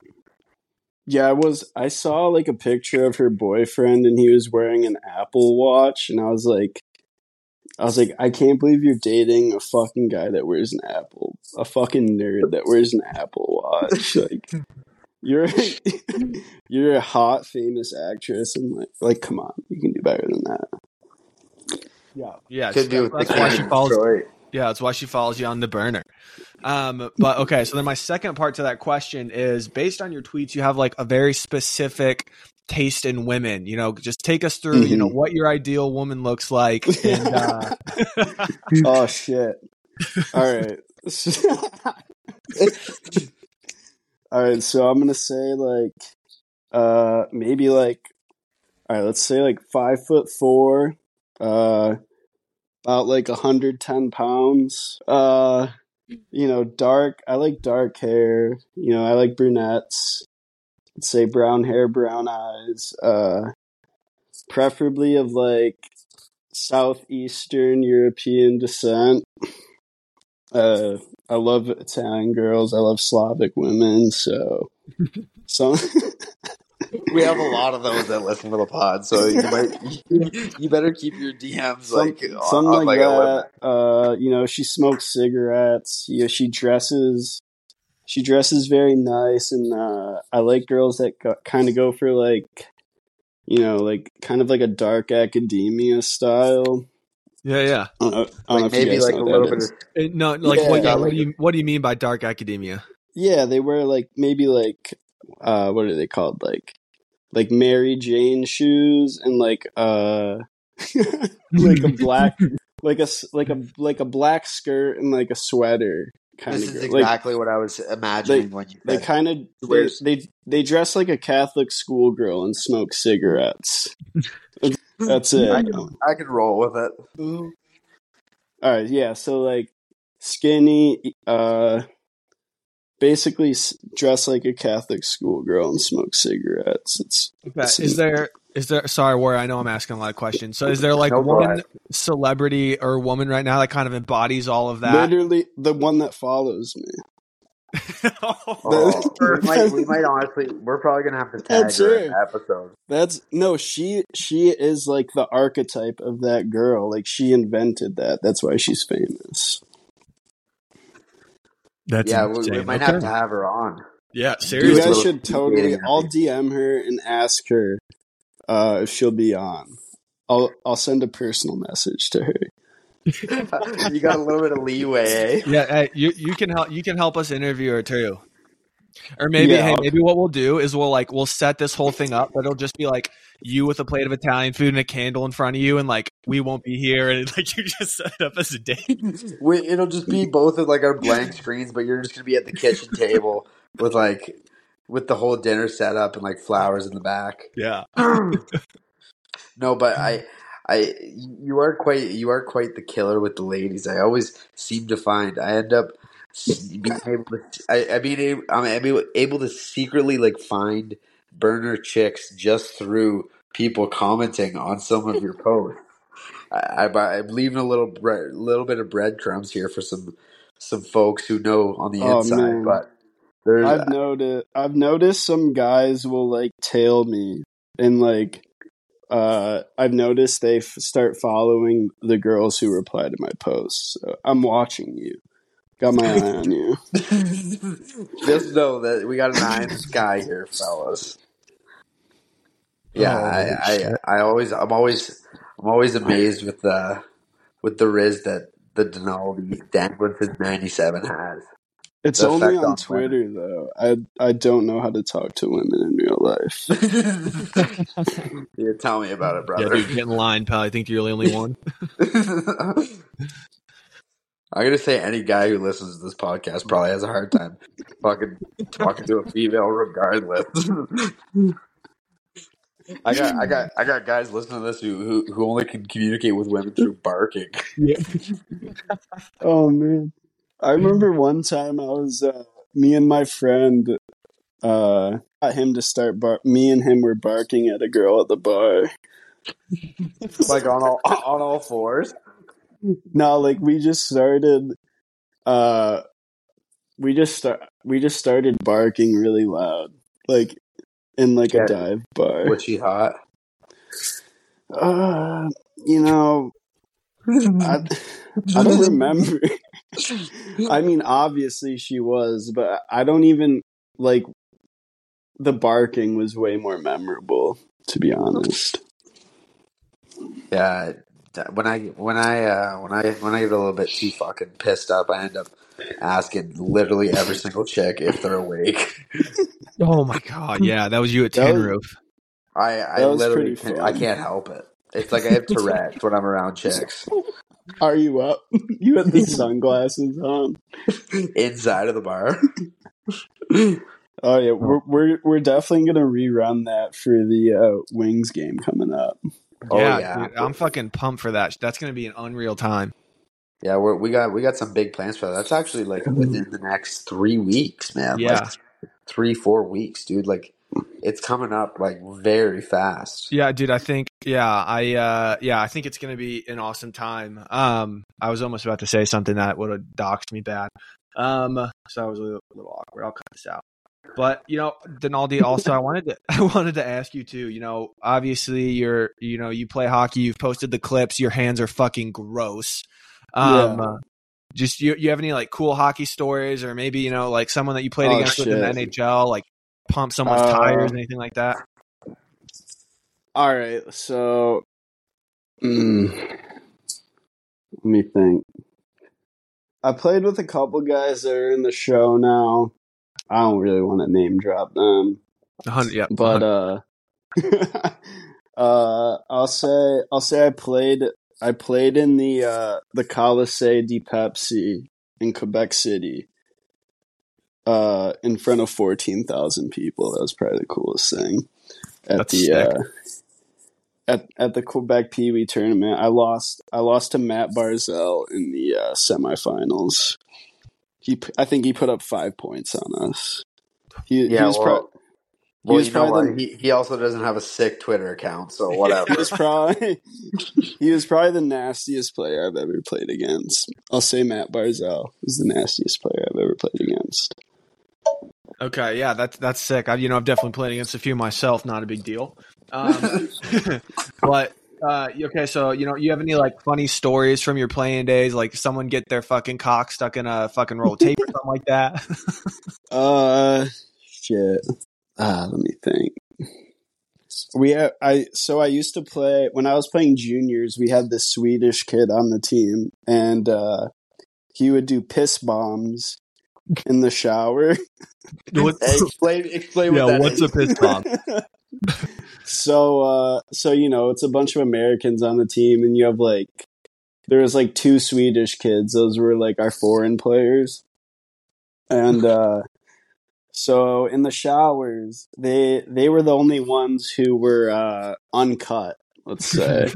Yeah, I was. I saw like a picture of her boyfriend, and he was wearing an Apple Watch, and I was like, I was like, I can't believe you're dating a fucking guy that wears an Apple, a fucking nerd that wears an Apple Watch. [LAUGHS] Like, you're [LAUGHS] [LAUGHS] you're a hot, famous actress, and like, like, come on, you can do better than that.
Yeah. Yeah.
Could be with
that's why she
of
follows
Detroit.
Yeah, that's why she follows you on the burner. Um, but okay, so then my second part to that question is based on your tweets, you have like a very specific taste in women. You know, just take us through, you know,
Mhm.
what your ideal woman looks like. And uh, [LAUGHS]
oh shit! All right. All right, so I'm gonna say like, uh, maybe like, all right, let's say like five foot four, uh, about like 110 pounds. Uh, you know, dark. I like dark hair. You know, I like brunettes. Let's say brown hair, brown eyes. Uh, preferably of like southeastern European descent. Uh, I love Italian girls. I love Slavic women. So, [LAUGHS] some
We have a lot of those that listen to the pod, so you [LAUGHS] might you better keep your DMs
some,
like on-
something
on
like
a
that. Uh, you know, she smokes cigarettes. You know, she dresses. She dresses very nice, and uh, I like girls that go, kind of go for like, you know, like kind of like a dark academia style.
Yeah, yeah.
I don't know, I don't
Like
if
maybe like a
what
little bit of
No, like
Yeah,
what, yeah,
yeah,
what
like-
do you what do you mean by dark academia?
Yeah, they wear like maybe like uh what are they called? Like like Mary Jane shoes and like uh [LAUGHS] like a [LAUGHS] black like a s- like a like a black skirt and like a sweater kind
This
of
is
girl. Like
exactly what I was imagining when you
they kind of they, they they dress like a Catholic schoolgirl and smoke cigarettes. [LAUGHS] That's it.
I can, I can roll with it.
All right, yeah. So like skinny, uh, basically dress like a Catholic schoolgirl and smoke cigarettes. It's
Okay. Is there is there sorry, Wario, I know I'm asking a lot of questions. So is there like
No,
one
ahead.
celebrity or woman right now that kind of embodies all of that?
literally the one that follows me.
Oh, we, might, we might [LAUGHS] honestly, we're probably gonna have to tag
That's
her in the episode.
That's no, she she is like the archetype of that girl. Like she invented that. That's why she's famous.
That's
yeah, we, we might
Okay.
have to have her on.
Yeah,
You guys should totally.
dating
I'll. DM her and ask her uh, if she'll be on. I'll I'll send a personal message to her.
You got a little bit of leeway, eh?
Yeah, hey, you you can help you can help us interview her too. Or maybe
Yeah,
hey, maybe what we'll do is we'll like we'll set this whole thing up, but it'll just be like you with a plate of Italian food and a candle in front of you, and like we won't be here, and [LAUGHS] like you just set it up as a date. [LAUGHS]
We, it'll just be both of like our blank screens, but you're just gonna be at the kitchen table with like with the whole dinner set up and like flowers in the back.
Yeah, [CLEARS THROAT]
no, but I, I, you are quite, you are quite the killer with the ladies. I always seem to find I end up being able to, I, I mean, I'm able, able to secretly like find burner chicks just through people commenting on some of your posts. I, I, I'm leaving a little bread, little bit of breadcrumbs here for some, some folks who know on the
Oh,
inside,
man.
but. There's,
I've noticed. I've noticed some guys will like tail me and like. Uh, I've noticed they f- start following the girls who reply to my posts. So I'm watching you. Got my eye on you. [LAUGHS]
Just know that we got an eye in the sky here, fellas. Yeah,
Oh,
I, I. I always, I'm always, I'm always amazed with the, with the riz that the Dnaldi dangling '97 has.
It's only on
on
Twitter though. I I don't know how to talk to women in real life. [LAUGHS] [LAUGHS]
yeah, tell me about it,
yeah,
brother.
dude, get in line, pal. I think you're the only one. [LAUGHS]
I'm gonna say any guy who listens to this podcast probably has a hard time fucking talking to a female, regardless. I got, I got, I got guys listening to this who, who who only can communicate with women through barking. Yeah.
Oh man, I remember one time I was uh, me and my friend uh got him to start bar. Me and him were barking at a girl at the bar. [LAUGHS]
like on all on all fours.
No, like we just started. Uh, we just start. We just started barking really loud, like in like
Yeah.
a dive bar.
Was she hot?
Uh, you know, I, [LAUGHS] I don't remember. [LAUGHS] I mean, obviously she was, but I don't even like the barking was way more memorable, to be honest.
Yeah. When I when I uh, when I when I get a little bit too fucking pissed up, I end up asking literally every single chick if they're awake. [LAUGHS]
Oh my god, yeah, that was you at [LAUGHS]
That
Tin
was-
Roof.
I I
was
literally
pretty
can't, I can't help it. It's like I have Tourette's when I'm around chicks
Are you up? [LAUGHS] you had the sunglasses on.
inside of the bar.
Oh yeah, we're we're, we're definitely gonna rerun that for the uh, Wings game coming up.
Oh,
yeah,
yeah.
dude, I'm fucking pumped for that. That's gonna be an unreal time.
Yeah, we're, we got we got some big plans for that. That's actually like within the next three weeks, man.
Yeah.
Like three four weeks, dude. Like it's coming up like very fast.
Yeah, dude, I think yeah, I uh yeah, I think it's gonna be an awesome time. Um I was almost about to say something that would have doxed me bad. Um so I was a little, a little awkward. I'll cut this out. But you know, Dnaldi also I wanted to [LAUGHS] I wanted to ask you too, you know, obviously you're you know, you play hockey, you've posted the clips, your hands are fucking gross. Um
Yeah.
just you you have any like cool hockey stories or maybe, you know, like someone that you played
Oh,
against within the. NHL, like pump someone's
Uh,
tires, anything like that?
All right, so mm, let me think. I played with a couple guys that are in the show now. I don't really want to name drop them,
yeah,
but uh, [LAUGHS] uh, I'll say I'll say I played I played in the uh the Colisée de Pepsi in Quebec City. Uh, in front of fourteen thousand people. That was probably the coolest thing. At
That's
the
sick.
uh, at at the Quebec Pee Wee tournament, I lost I lost to Matt Barzal in the uh, semifinals. He, p- I think he put up five points on us. He, he was
well,
pro-
Well,
was
you know
probably
what?
the-
He, he also doesn't have a sick Twitter account, so [LAUGHS]
he
whatever.
was probably he was probably the nastiest player I've ever played against. I'll say Matt Barzal was the nastiest player I've ever played against.
Okay, yeah, that's that's sick. I, you know, I've definitely played against a few myself. Not a big deal. Um, [LAUGHS] but uh, okay, so you know, you have any like funny stories from your playing days? Like someone get their fucking cock stuck in a fucking roll of tape or something like that? [LAUGHS]
Uh, shit. Ah, let me think. We had, I so I used to play when I was playing juniors. We had this Swedish kid on the team, and uh, he would do piss bombs in the shower. [LAUGHS]
What-
explain explain
yeah,
what that
what's
is.
a piss bomb? [LAUGHS]
so, uh, so you know, it's a bunch of Americans on the team, and you have like there was like two Swedish kids. Those were like our foreign players, and [LAUGHS] uh, so in the showers, they they were the only ones who were uh, uncut. Let's say.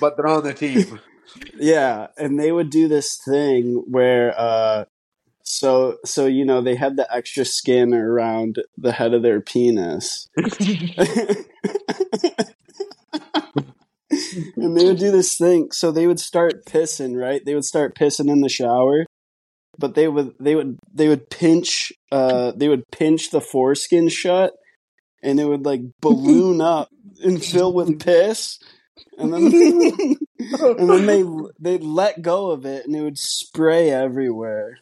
But they're on the team.
Yeah and they would do this thing where uh so so you know they had the extra skin around the head of their penis. [LAUGHS] And they would do this thing so they would start pissing right? They would start pissing in the shower but they would they would they would pinch uh they would pinch the foreskin shut and it would like balloon up and fill with piss and then [LAUGHS] [LAUGHS] and then they they let go of it and it would spray everywhere.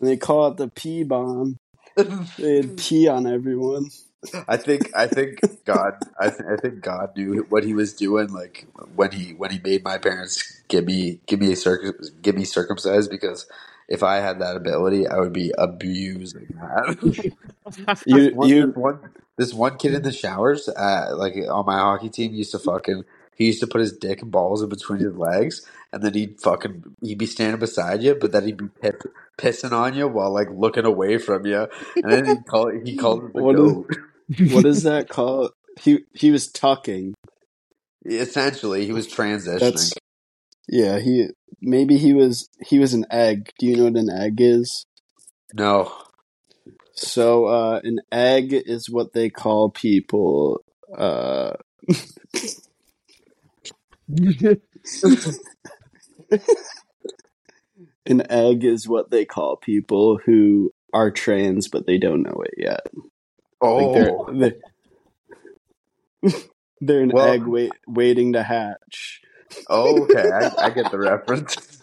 And they call it the pee bomb. They'd [LAUGHS] pee on everyone.
I think I think God I, th- I think God knew what he was doing like when he when he made my parents give me give me a circum give me circumcised because if I had that ability I would be abusing that. [LAUGHS]
you
one,
you
this one this one kid in the showers, uh, like on my hockey team, used to fucking he used to put his dick and balls in between his legs, and then he'd fucking he'd be standing beside you, but then he'd be piss, pissing on you while like looking away from you, and then he call he called it the
What is-
goat.
what is that called? He he was tucking
Essentially, he was transitioning.
that's yeah he maybe he was he was an egg. Do you know what an egg is?
No,
so uh an egg is what they call people uh [LAUGHS] [LAUGHS] an egg is what they call people who are trans but they don't know it yet
oh,
Like they're oh. they're, [LAUGHS] they're an
Well-
egg wait, waiting to hatch.
oh, okay, I, [LAUGHS] I get the reference.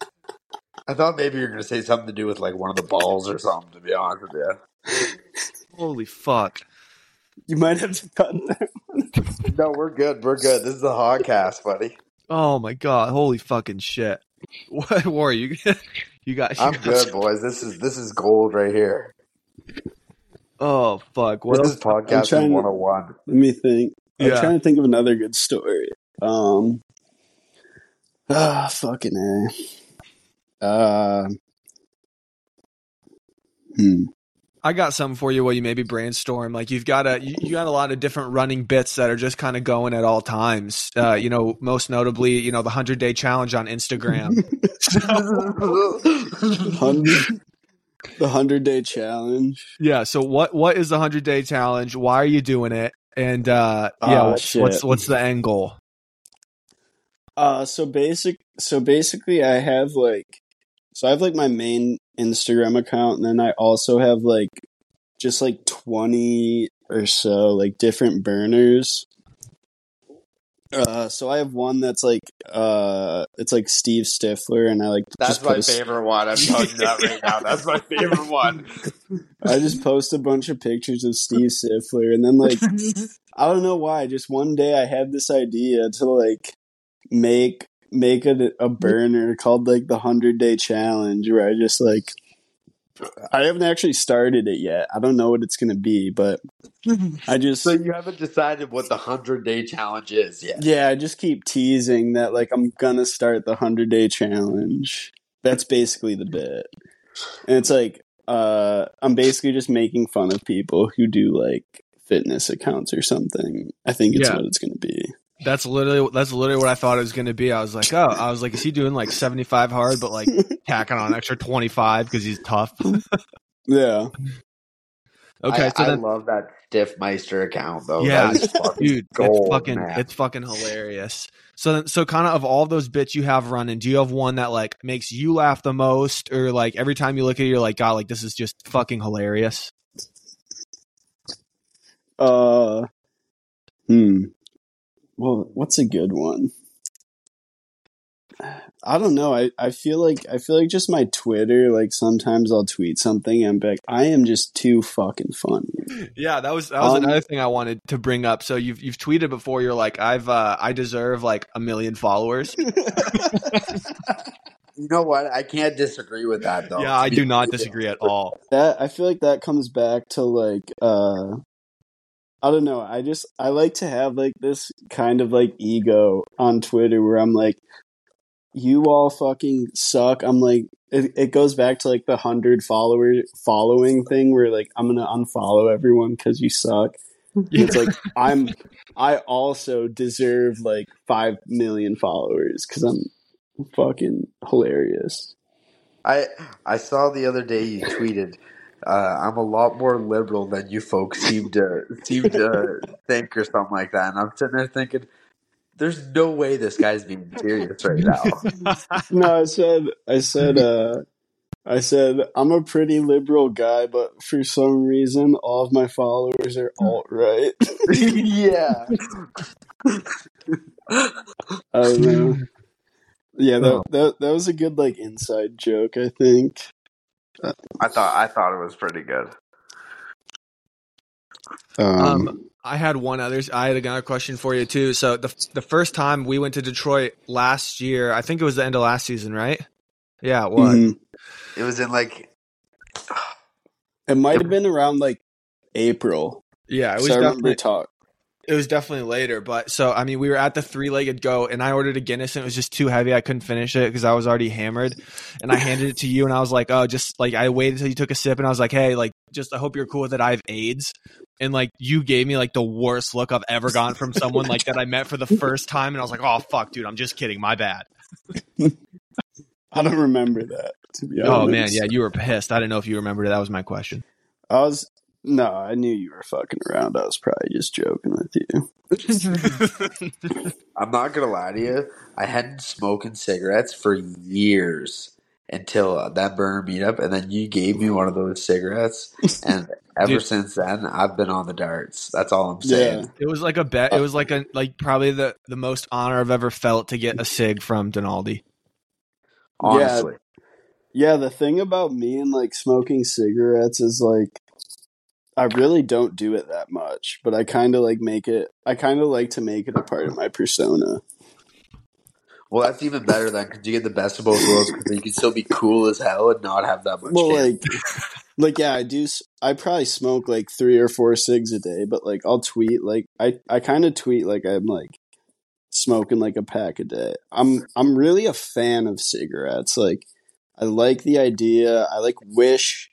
I thought maybe you were going to say something to do with like one of the balls or something. To be honest with you,
Holy fuck!
You might have to cut that.
no, we're good. We're good. This is the Hogcast, buddy.
Oh my god! Holy fucking shit! [LAUGHS] What war you? [LAUGHS] You got? You
I'm
got
good, boys. This is this is gold right here.
Oh fuck! What
This
else?
is podcasting
trying
101.
Let me think. I'm
Yeah.
trying to think of another good story. Um. Ah, fucking a. Uh. Hmm.
I got something for you while you maybe brainstorm. Like you've got a you, you got a lot of different running bits that are just kind of going at all times. Uh, you know, most notably, you know, the hundred day challenge on Instagram. [LAUGHS]
The hundred day challenge.
yeah. So what what is the hundred day challenge? Why are you doing it? And uh, yeah,
Ah,
what's, what's what's the end goal?
Uh, so basic. So basically, I have like, so I have like my main Instagram account, and then I also have like, just like twenty or so like different burners. Uh, so I have one that's like, uh, it's like Steve Stifler, and I like
That's
just
my
post-
favorite one. I'm telling you that right now. That's my favorite one. [LAUGHS]
I just post a bunch of pictures of Steve Stifler, and then like [LAUGHS] I don't know why. Just one day I had this idea to like make make a, a burner called like the hundred day challenge, where I just like I haven't actually started it yet. I don't know what it's gonna be, but [LAUGHS] I just
So you haven't decided what the hundred day challenge is yet.
yeah, I just keep teasing that like I'm gonna start the hundred day challenge. That's basically the bit, and it's like uh I'm basically just making fun of people who do like fitness accounts or something. I think it's
Yeah.
what it's going to be.
That's literally that's literally what I thought it was going to be. I was like, oh, I was like, is he doing like seventy five hard, but like [LAUGHS] tacking on an extra twenty five because he's tough? [LAUGHS]
Yeah.
Okay,
I,
so
I
then
love that Stifmeister account though.
Yeah,
fucking
dude,
gold,
it's fucking
man.
it's fucking hilarious. So then, so kind of of all those bits you have running, do you have one that like makes you laugh the most, or like every time you look at it, you're like, God, like this is just fucking hilarious.
Uh, hmm. Well, what's a good one? I don't know. I, I feel like I feel like just my Twitter. Like sometimes I'll tweet something and be like, I am just too fucking funny.
Yeah, that was that was
Um,
another thing I wanted to bring up. So you've you've tweeted before. You're like, I've uh, I deserve like a million followers. [LAUGHS]
You know what? I can't disagree with that though.
yeah, I do not [LAUGHS] disagree at all.
that I feel like that comes back to like uh I don't know. I just I like to have like this kind of like ego on Twitter where I'm like you all fucking suck. I'm like it, it goes back to like the 100 follower following thing where like I'm going to unfollow everyone cuz you suck. It's like [LAUGHS] I'm I also deserve like 5 million followers cuz I'm fucking hilarious.
I I saw the other day you tweeted. Uh, I'm a lot more liberal than you folks seem to seem to think, or something like that. And I'm sitting there thinking, "There's no way this guy's being serious right now." [LAUGHS]
no, I said, I said, uh, I said, I'm a pretty liberal guy, but for some reason, all of my followers are alt right. [LAUGHS]
yeah,
I don't know. Yeah, that, that that was a good like inside joke. I think.
I thought I thought it was pretty good.
Um,
Um, I had one other. I had another question for you too. So the the first time we went to Detroit last year, I think it was the end of last season, right? Yeah, it was.
mhm.
It was in like
It might have been around like April.
Yeah, it was
So I remember
definitely
talk.
It was definitely later. But so I mean, we were at the three legged go, and I ordered a Guinness, and it was just too heavy. I couldn't finish it because I was already hammered. And I handed it to you, and I was like, oh, just like I waited until you took a sip, and I was like, hey, like just I hope you're cool with it. I have AIDS. And like you gave me like the worst look I've ever gotten from someone like that I met for the first time, and I was like, "Oh fuck, dude, I'm just kidding. My bad." [LAUGHS]
I don't remember that. To be honest.
Oh man, yeah, you were pissed. I didn't know if you remembered it. That was my question.
I was. No, I knew you were fucking around. I was probably just joking with you. [LAUGHS]
I'm not gonna lie to you. I hadn't smoking cigarettes for years until uh, that burner meetup, and then you gave me one of those cigarettes, [LAUGHS] and ever
Dude.
since then, I've been on the darts. That's all I'm saying.
Yeah.
It was like a bet. It was like a like probably the the most honor I've ever felt to get a sig from Dnaldi.
Honestly,
Yeah, the thing about me and like smoking cigarettes is like I really don't do it that much, but I kind of like make it I kind of like to make it a part of my persona.
well, that's even better then because you get the best of both worlds because you can still be cool as hell and not have that much.
Well, like like yeah, I do I probably smoke like 3 or 4 cigs a day, but like I'll tweet like I I kind of tweet like I'm like smoking like a pack a day. I'm I'm really a fan of cigarettes. Like I like the idea. I like wish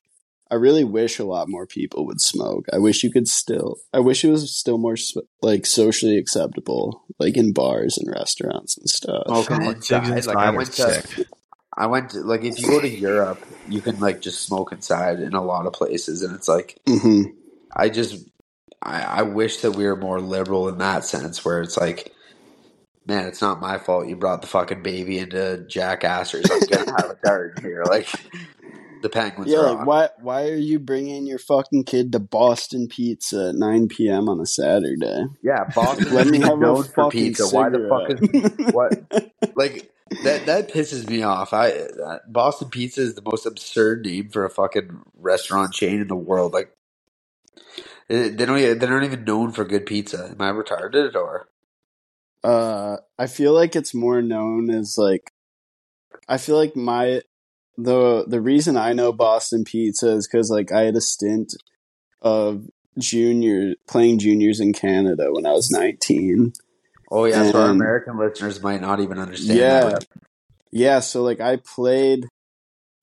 I really wish a lot more people would smoke. I wish you could still I wish it was still more like socially acceptable like in bars and restaurants and stuff.
Smoking
Oh,
inside,
cigs
like I
inside are
went to,
sick.
I went to, like if you go to Europe, you can like just smoke inside in a lot of places, and it's like
hmm
I just I, I wish that we were more liberal in that sense, where it's like, man, it's not my fault you brought the fucking baby into Jack Astor's. I'm gonna [LAUGHS] have a dart here, like the Penguins
Yeah,
are
like
on.
why why are you bringing your fucking kid to Boston Pizza at 9 p.m. on a Saturday?
Yeah, Boston [LAUGHS]
Let me have a
known for
fucking
pizza. Why the fuck
cigarette.
is what? [LAUGHS] Like that that pisses me off. I uh, Boston Pizza is the most absurd name for a fucking restaurant chain in the world. Like they don't e- they're not even known for good pizza. Am I retarded or?
Uh, I feel like it's more known as like, I feel like my the the reason I know Boston Pizza is because like I had a stint of junior playing juniors in Canada when I was nineteen.
Oh yeah, so our American listeners might not even understand.
Yeah,
that.
yeah. So like I played,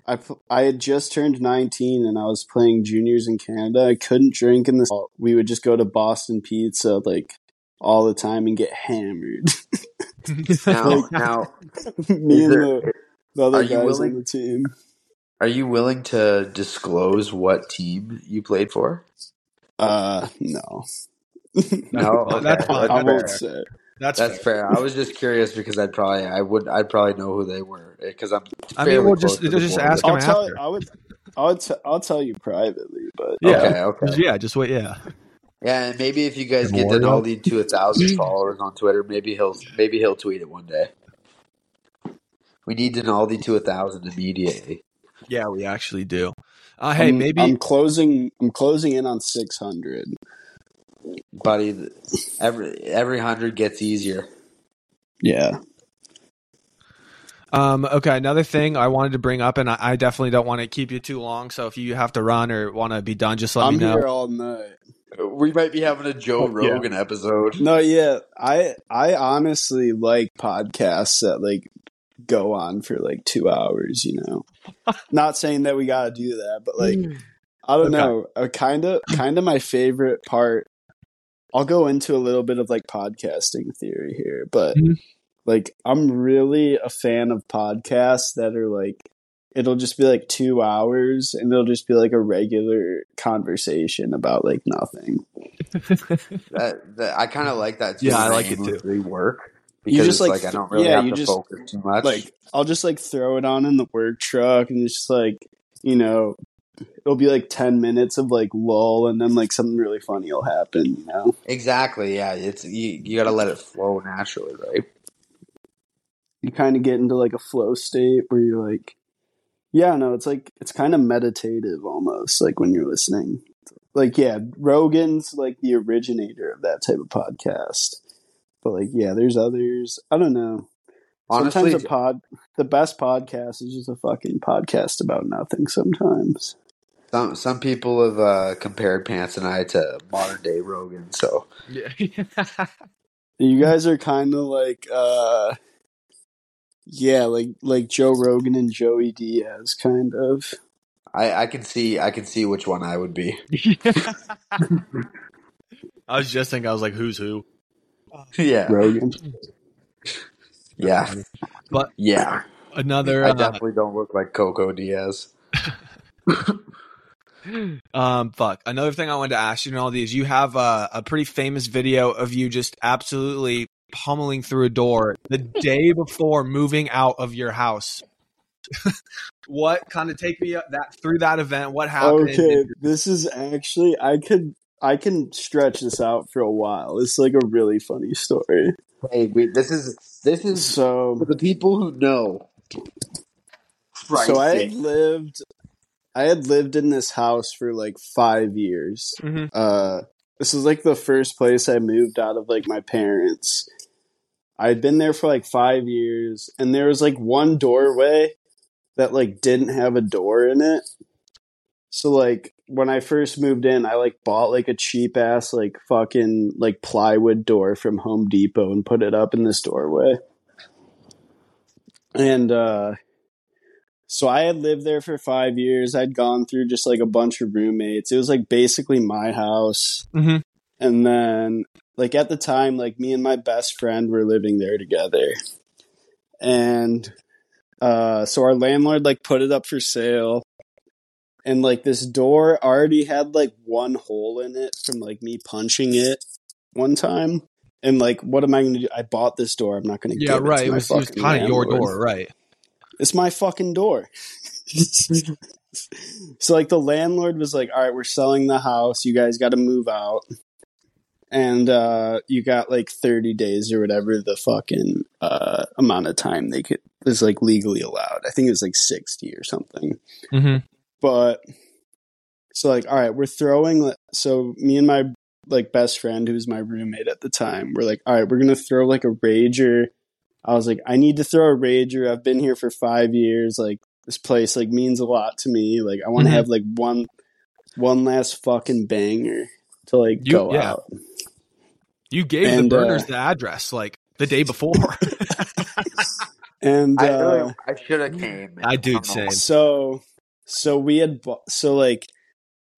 I I had just turned 19 and I was playing juniors in Canada. I couldn't drink in the. We would just go to Boston Pizza like all the time and get hammered. [LAUGHS]
Now, now, [LAUGHS]
Me and the, the other
are you
guys
willing-
on the team.
are you willing to disclose what team you played for?
Uh, no,
No,
Oh, [LAUGHS] that's fine.
I
fair.
won't say.
That's,
That's
fair.
fair. I was just curious because I'd probably I would I'd probably know who they were because I'm.
I mean, we'll
close
just- just
border.
ask 'em
I'll tell.
after.
I would. I would. T- I'll tell you privately, but
Yeah.
Okay, okay.
Just- yeah, just wait. Yeah.
Yeah, and maybe if you guys get
Memorial?
Dnaldi to a thousand followers on Twitter, maybe he'll maybe he'll tweet it one day. We need Dnaldi to a thousand immediately.
Yeah, we actually do. Uh, hey,
I'm,
maybe
I'm closing. I'm closing in on 600.
Buddy, every every hundred gets easier.
Yeah.
Um, okay, another thing I wanted to bring up, and I, I definitely don't want to keep you too long. So if you have to run or want to be done, just let
I'm
me know.
here all night.
We might be having a Joe
Oh, yeah.
Rogan episode.
No, yeah, I I honestly like podcasts that like go on for like two hours. You know, [LAUGHS] not saying that we got to do that, but like I don't
Okay.
know, a kind of kind of my favorite part. I'll go into a little bit of like podcasting theory here, but
Mhm.
like I'm really a fan of podcasts that are like it'll just be like two hours and it'll just be like a regular conversation about like nothing. [LAUGHS]
That, that I kind of like that too.
Yeah, I like it too.
aimlessly Work
You
because
just, like,
like, I don't really
yeah,
have to
just,
focus too much.
like I'll just like throw it on in the work truck and it's just like you know it'll be like 10 minutes of like lull and then like something really funny will happen you know
exactly, yeah. It's you. You got to let it flow naturally, right?
you kind of get into like a flow state where you're like yeah no it's like it's kind of meditative almost like when you're listening like yeah rogan's like the originator of that type of podcast but like yeah there's others i don't know
Honestly,
sometimes a pod the best podcast is just a fucking podcast about nothing sometimes
some some people have uh, compared Pants and I to modern day Rogan. So
Yeah. [LAUGHS]
You guys are kind of like, uh, yeah, like like Joe Rogan and Joey Diaz, kind of.
I, I can see I can see which one I would be. [LAUGHS] [LAUGHS]
I was just thinking, I was like, who's who? [LAUGHS]
yeah,
Rogan.
yeah,
But
yeah.
another,
I
uh,
definitely don't look like Coco Diaz. [LAUGHS]
um, fuck. Another thing I wanted to ask you in all these, you have a, a pretty famous video of you just absolutely pummeling through a door the day [LAUGHS] before moving out of your house. what kind of take me up that through that event? What happened?
Okay, this is actually I could I can stretch this out for a while. It's like a really funny story.
Hey, we, this is this is
So
for the people who know.
so I had lived I had lived in this house for like five years.
Mhm.
Uh this is like the first place I moved out of like my parents. I'd been there for like five years and there was like one doorway that like didn't have a door in it. So like when I first moved in, I like bought like a cheap ass like fucking like plywood door from Home Depot and put it up in this doorway. And uh so I had lived there for five years. I'd gone through just like a bunch of roommates. It was like basically my house.
Mhm.
And then like at the time, like me and my best friend were living there together. And uh so our landlord like put it up for sale. And like this door already had like one hole in it from like me punching it one time. And like, what am I going to do? I bought this door. I'm not going to
Yeah, right.
It,
It was, it was kind of your door, right?
It's my fucking door. [LAUGHS] so like the landlord was like, "All right, we're selling the house. You guys got to move out." And uh you got like 30 days or whatever the fucking uh amount of time they could was like legally allowed. I think it was like 60 or something.
Mm-hmm.
But so like, all right, we're throwing so me and my like best friend who's my roommate at the time, we're like, all right, we're gonna throw like a rager. I was like, I need to throw a rager. I've been here for five years. Like this place like means a lot to me. Like I want to
Mhm.
have like one one last fucking banger to like
You-
go
yeah.
out.
You gave
And,
the
uh,
burners the address like the day before. [LAUGHS] [LAUGHS]
And
I
uh,
really, I should have came.
I do
don't know.
same.
so so we had so like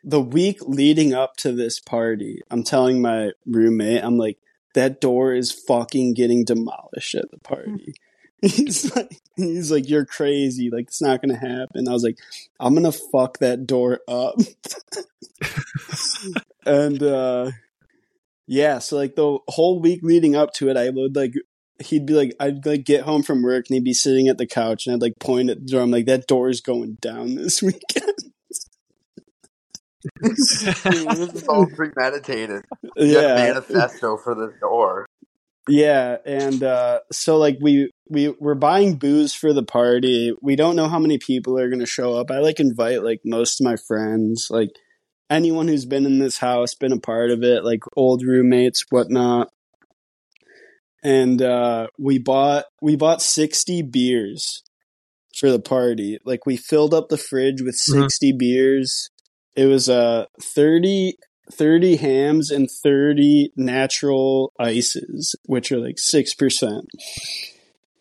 the week leading up to this party, I'm telling my roommate, I'm like, that door is fucking getting demolished at the party. [LAUGHS] He's like, he's like, you're crazy. Like, it's not gonna happen. I was like, I'm gonna fuck that door up. [LAUGHS] and uh yeah, so like the whole week leading up to it, I would like he'd be like I'd like get home from work and he'd be sitting at the couch and I'd like point at the door. I'm like, that door is going down this weekend.
this is all premeditated.
Yeah.
manifesto for the door.
Yeah, and uh, so like we we we're buying booze for the party. We don't know how many people are going to show up. I like invite like most of my friends, like anyone who's been in this house, been a part of it, like old roommates, whatnot. And uh, we bought we bought sixty beers for the party. Like we filled up the fridge with
Mhm.
60 beers. It was uh 30 30 hams and 30 natural ices, which are like 6%.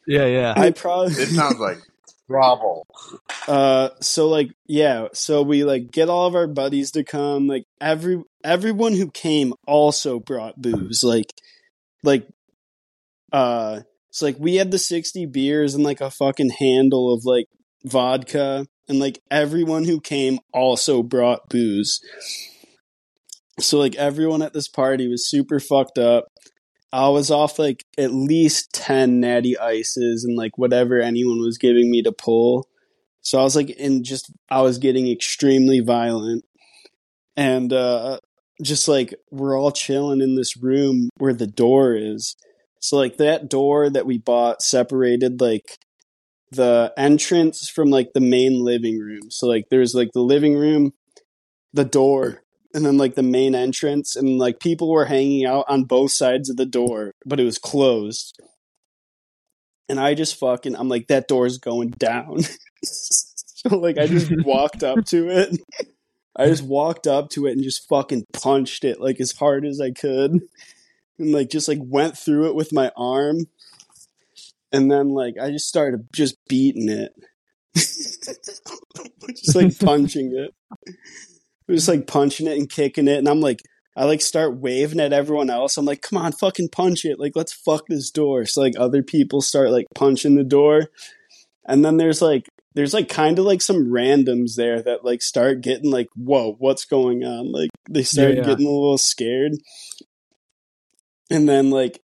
Yeah, yeah.
I probably
It sounds like trouble. [LAUGHS]
uh so like yeah, so we like get all of our buddies to come, like every everyone who came also brought booze. Like like uh it's like we had the 60 beers and like a fucking handle of like vodka and like everyone who came also brought booze. So like everyone at this party was super fucked up. I was off like at least 10 natty ices and like whatever anyone was giving me to pull. So I was like in just I was getting extremely violent. And uh just like we're all chilling in this room where the door is. So like that door that we bought separated like the entrance from like the main living room. So like there's like the living room, the door, and then like the main entrance and like people were hanging out on both sides of the door, but it was closed. And I just fucking I'm like that door's going down. [LAUGHS] so like I just [LAUGHS] walked up to it. I just walked up to it and just fucking punched it like as hard as I could. And like just like went through it with my arm. And then like I just started just beating it. [LAUGHS] just like punching it. Just like punching it and kicking it. And I'm like I like start waving at everyone else. I'm like, come on, fucking punch it. Like, let's fuck this door. So like other people start like punching the door. And then there's like there's like kind of like some randoms there that like start getting like, whoa, what's going on? Like they start
yeah.
getting a little scared. And then like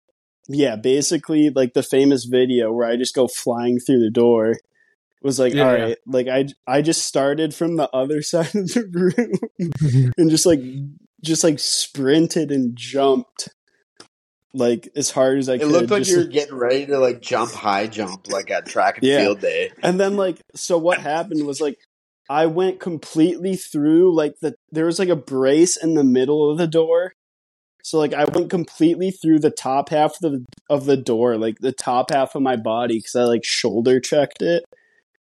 yeah, basically like the famous video where I just go flying through the door was like,
Yeah,
all
yeah.
like I I just started from the other [LAUGHS] side of the room [LAUGHS] and just like just like sprinted and jumped like as hard as I
It
could.
It looked like
just
you were getting ready to like jump high jump like at track and
Yeah.
field day.
And then like so what happened was like I went completely through like the there was like a brace in the middle of the door. So like I went completely through the top half of the of the door, like the top half of my body cuz I like shoulder checked it.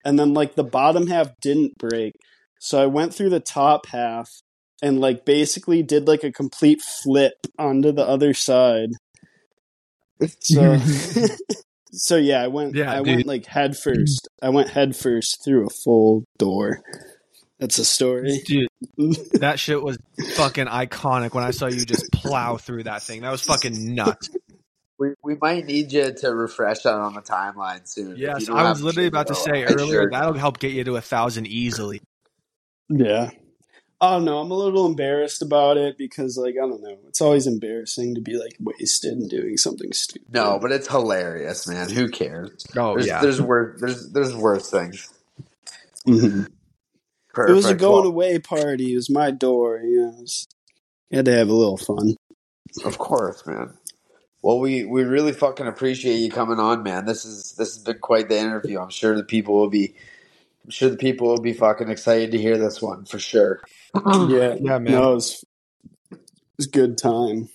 And then like the bottom half didn't break. So I went through the top half and like basically did like a complete flip onto the other side. [LAUGHS] So [LAUGHS] so yeah, I went
Yeah,
I
dude.
went like head first. I went head first through a full door. That's a story.
Dude, [LAUGHS] that shit was fucking iconic when I saw you just plow through that thing. That was fucking nuts.
We, we might need you to refresh that on the timeline soon. If
Yes, I was literally about to say
I
earlier
sure-
that'll help get you to a thousand easily.
Yeah. Oh no, I'm a little embarrassed about it because like I don't know. It's always embarrassing to be like wasted and doing something stupid.
No, but it's hilarious, man. Who cares?
Oh
There's
yeah,
there's worse there's there's worse things. Mm-hmm.
Mhm. it was a going
Well,
away party. It was my door. You know, was- had to have a little fun.
Of course, man. Well, we we really fucking appreciate you coming on, man. This is this has been quite the interview. I'm sure the people will be I'm sure the people will be fucking excited to hear this one for sure.
yeah,
yeah, [CLEARS THROAT] man.
no, it was, it was good time.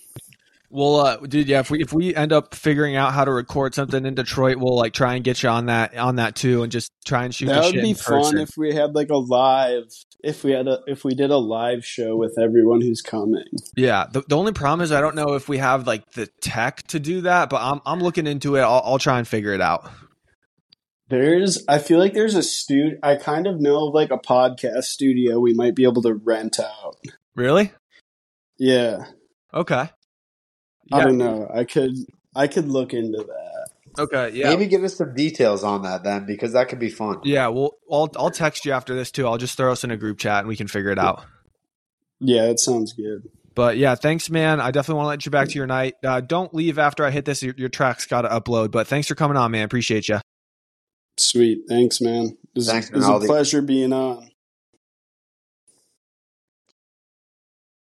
Well, uh, dude, yeah. If we if we end up figuring out how to record something in Detroit, we'll like try and get you on that on that too, and just try and shoot. the
That would be fun
person.
if we had like a live. If we had a if we did a live show with everyone who's coming.
Yeah. The, the only problem is I don't know if we have like the tech to do that, but I'm I'm looking into it. I'll, I'll try and figure it out.
There's, I feel like there's a studio. I kind of know of like a podcast studio we might be able to rent out.
Really?
Yeah,
Okay.
I don't know. I could, I could look into that.
Okay. Yeah.
Maybe give us some details on that then, because that could be fun.
Yeah. Well, I'll I'll text you after this too. I'll just throw us in a group chat and we can figure it out.
Yeah, it sounds good.
But yeah, thanks, man. I definitely want to let you back to your night. Uh, don't leave after I hit this. Your, your track's got to upload. But thanks for coming on, man. Appreciate you.
Sweet. Thanks, man. It was,
Thanks,
it was
man.
a
I'll leave-
pleasure being on.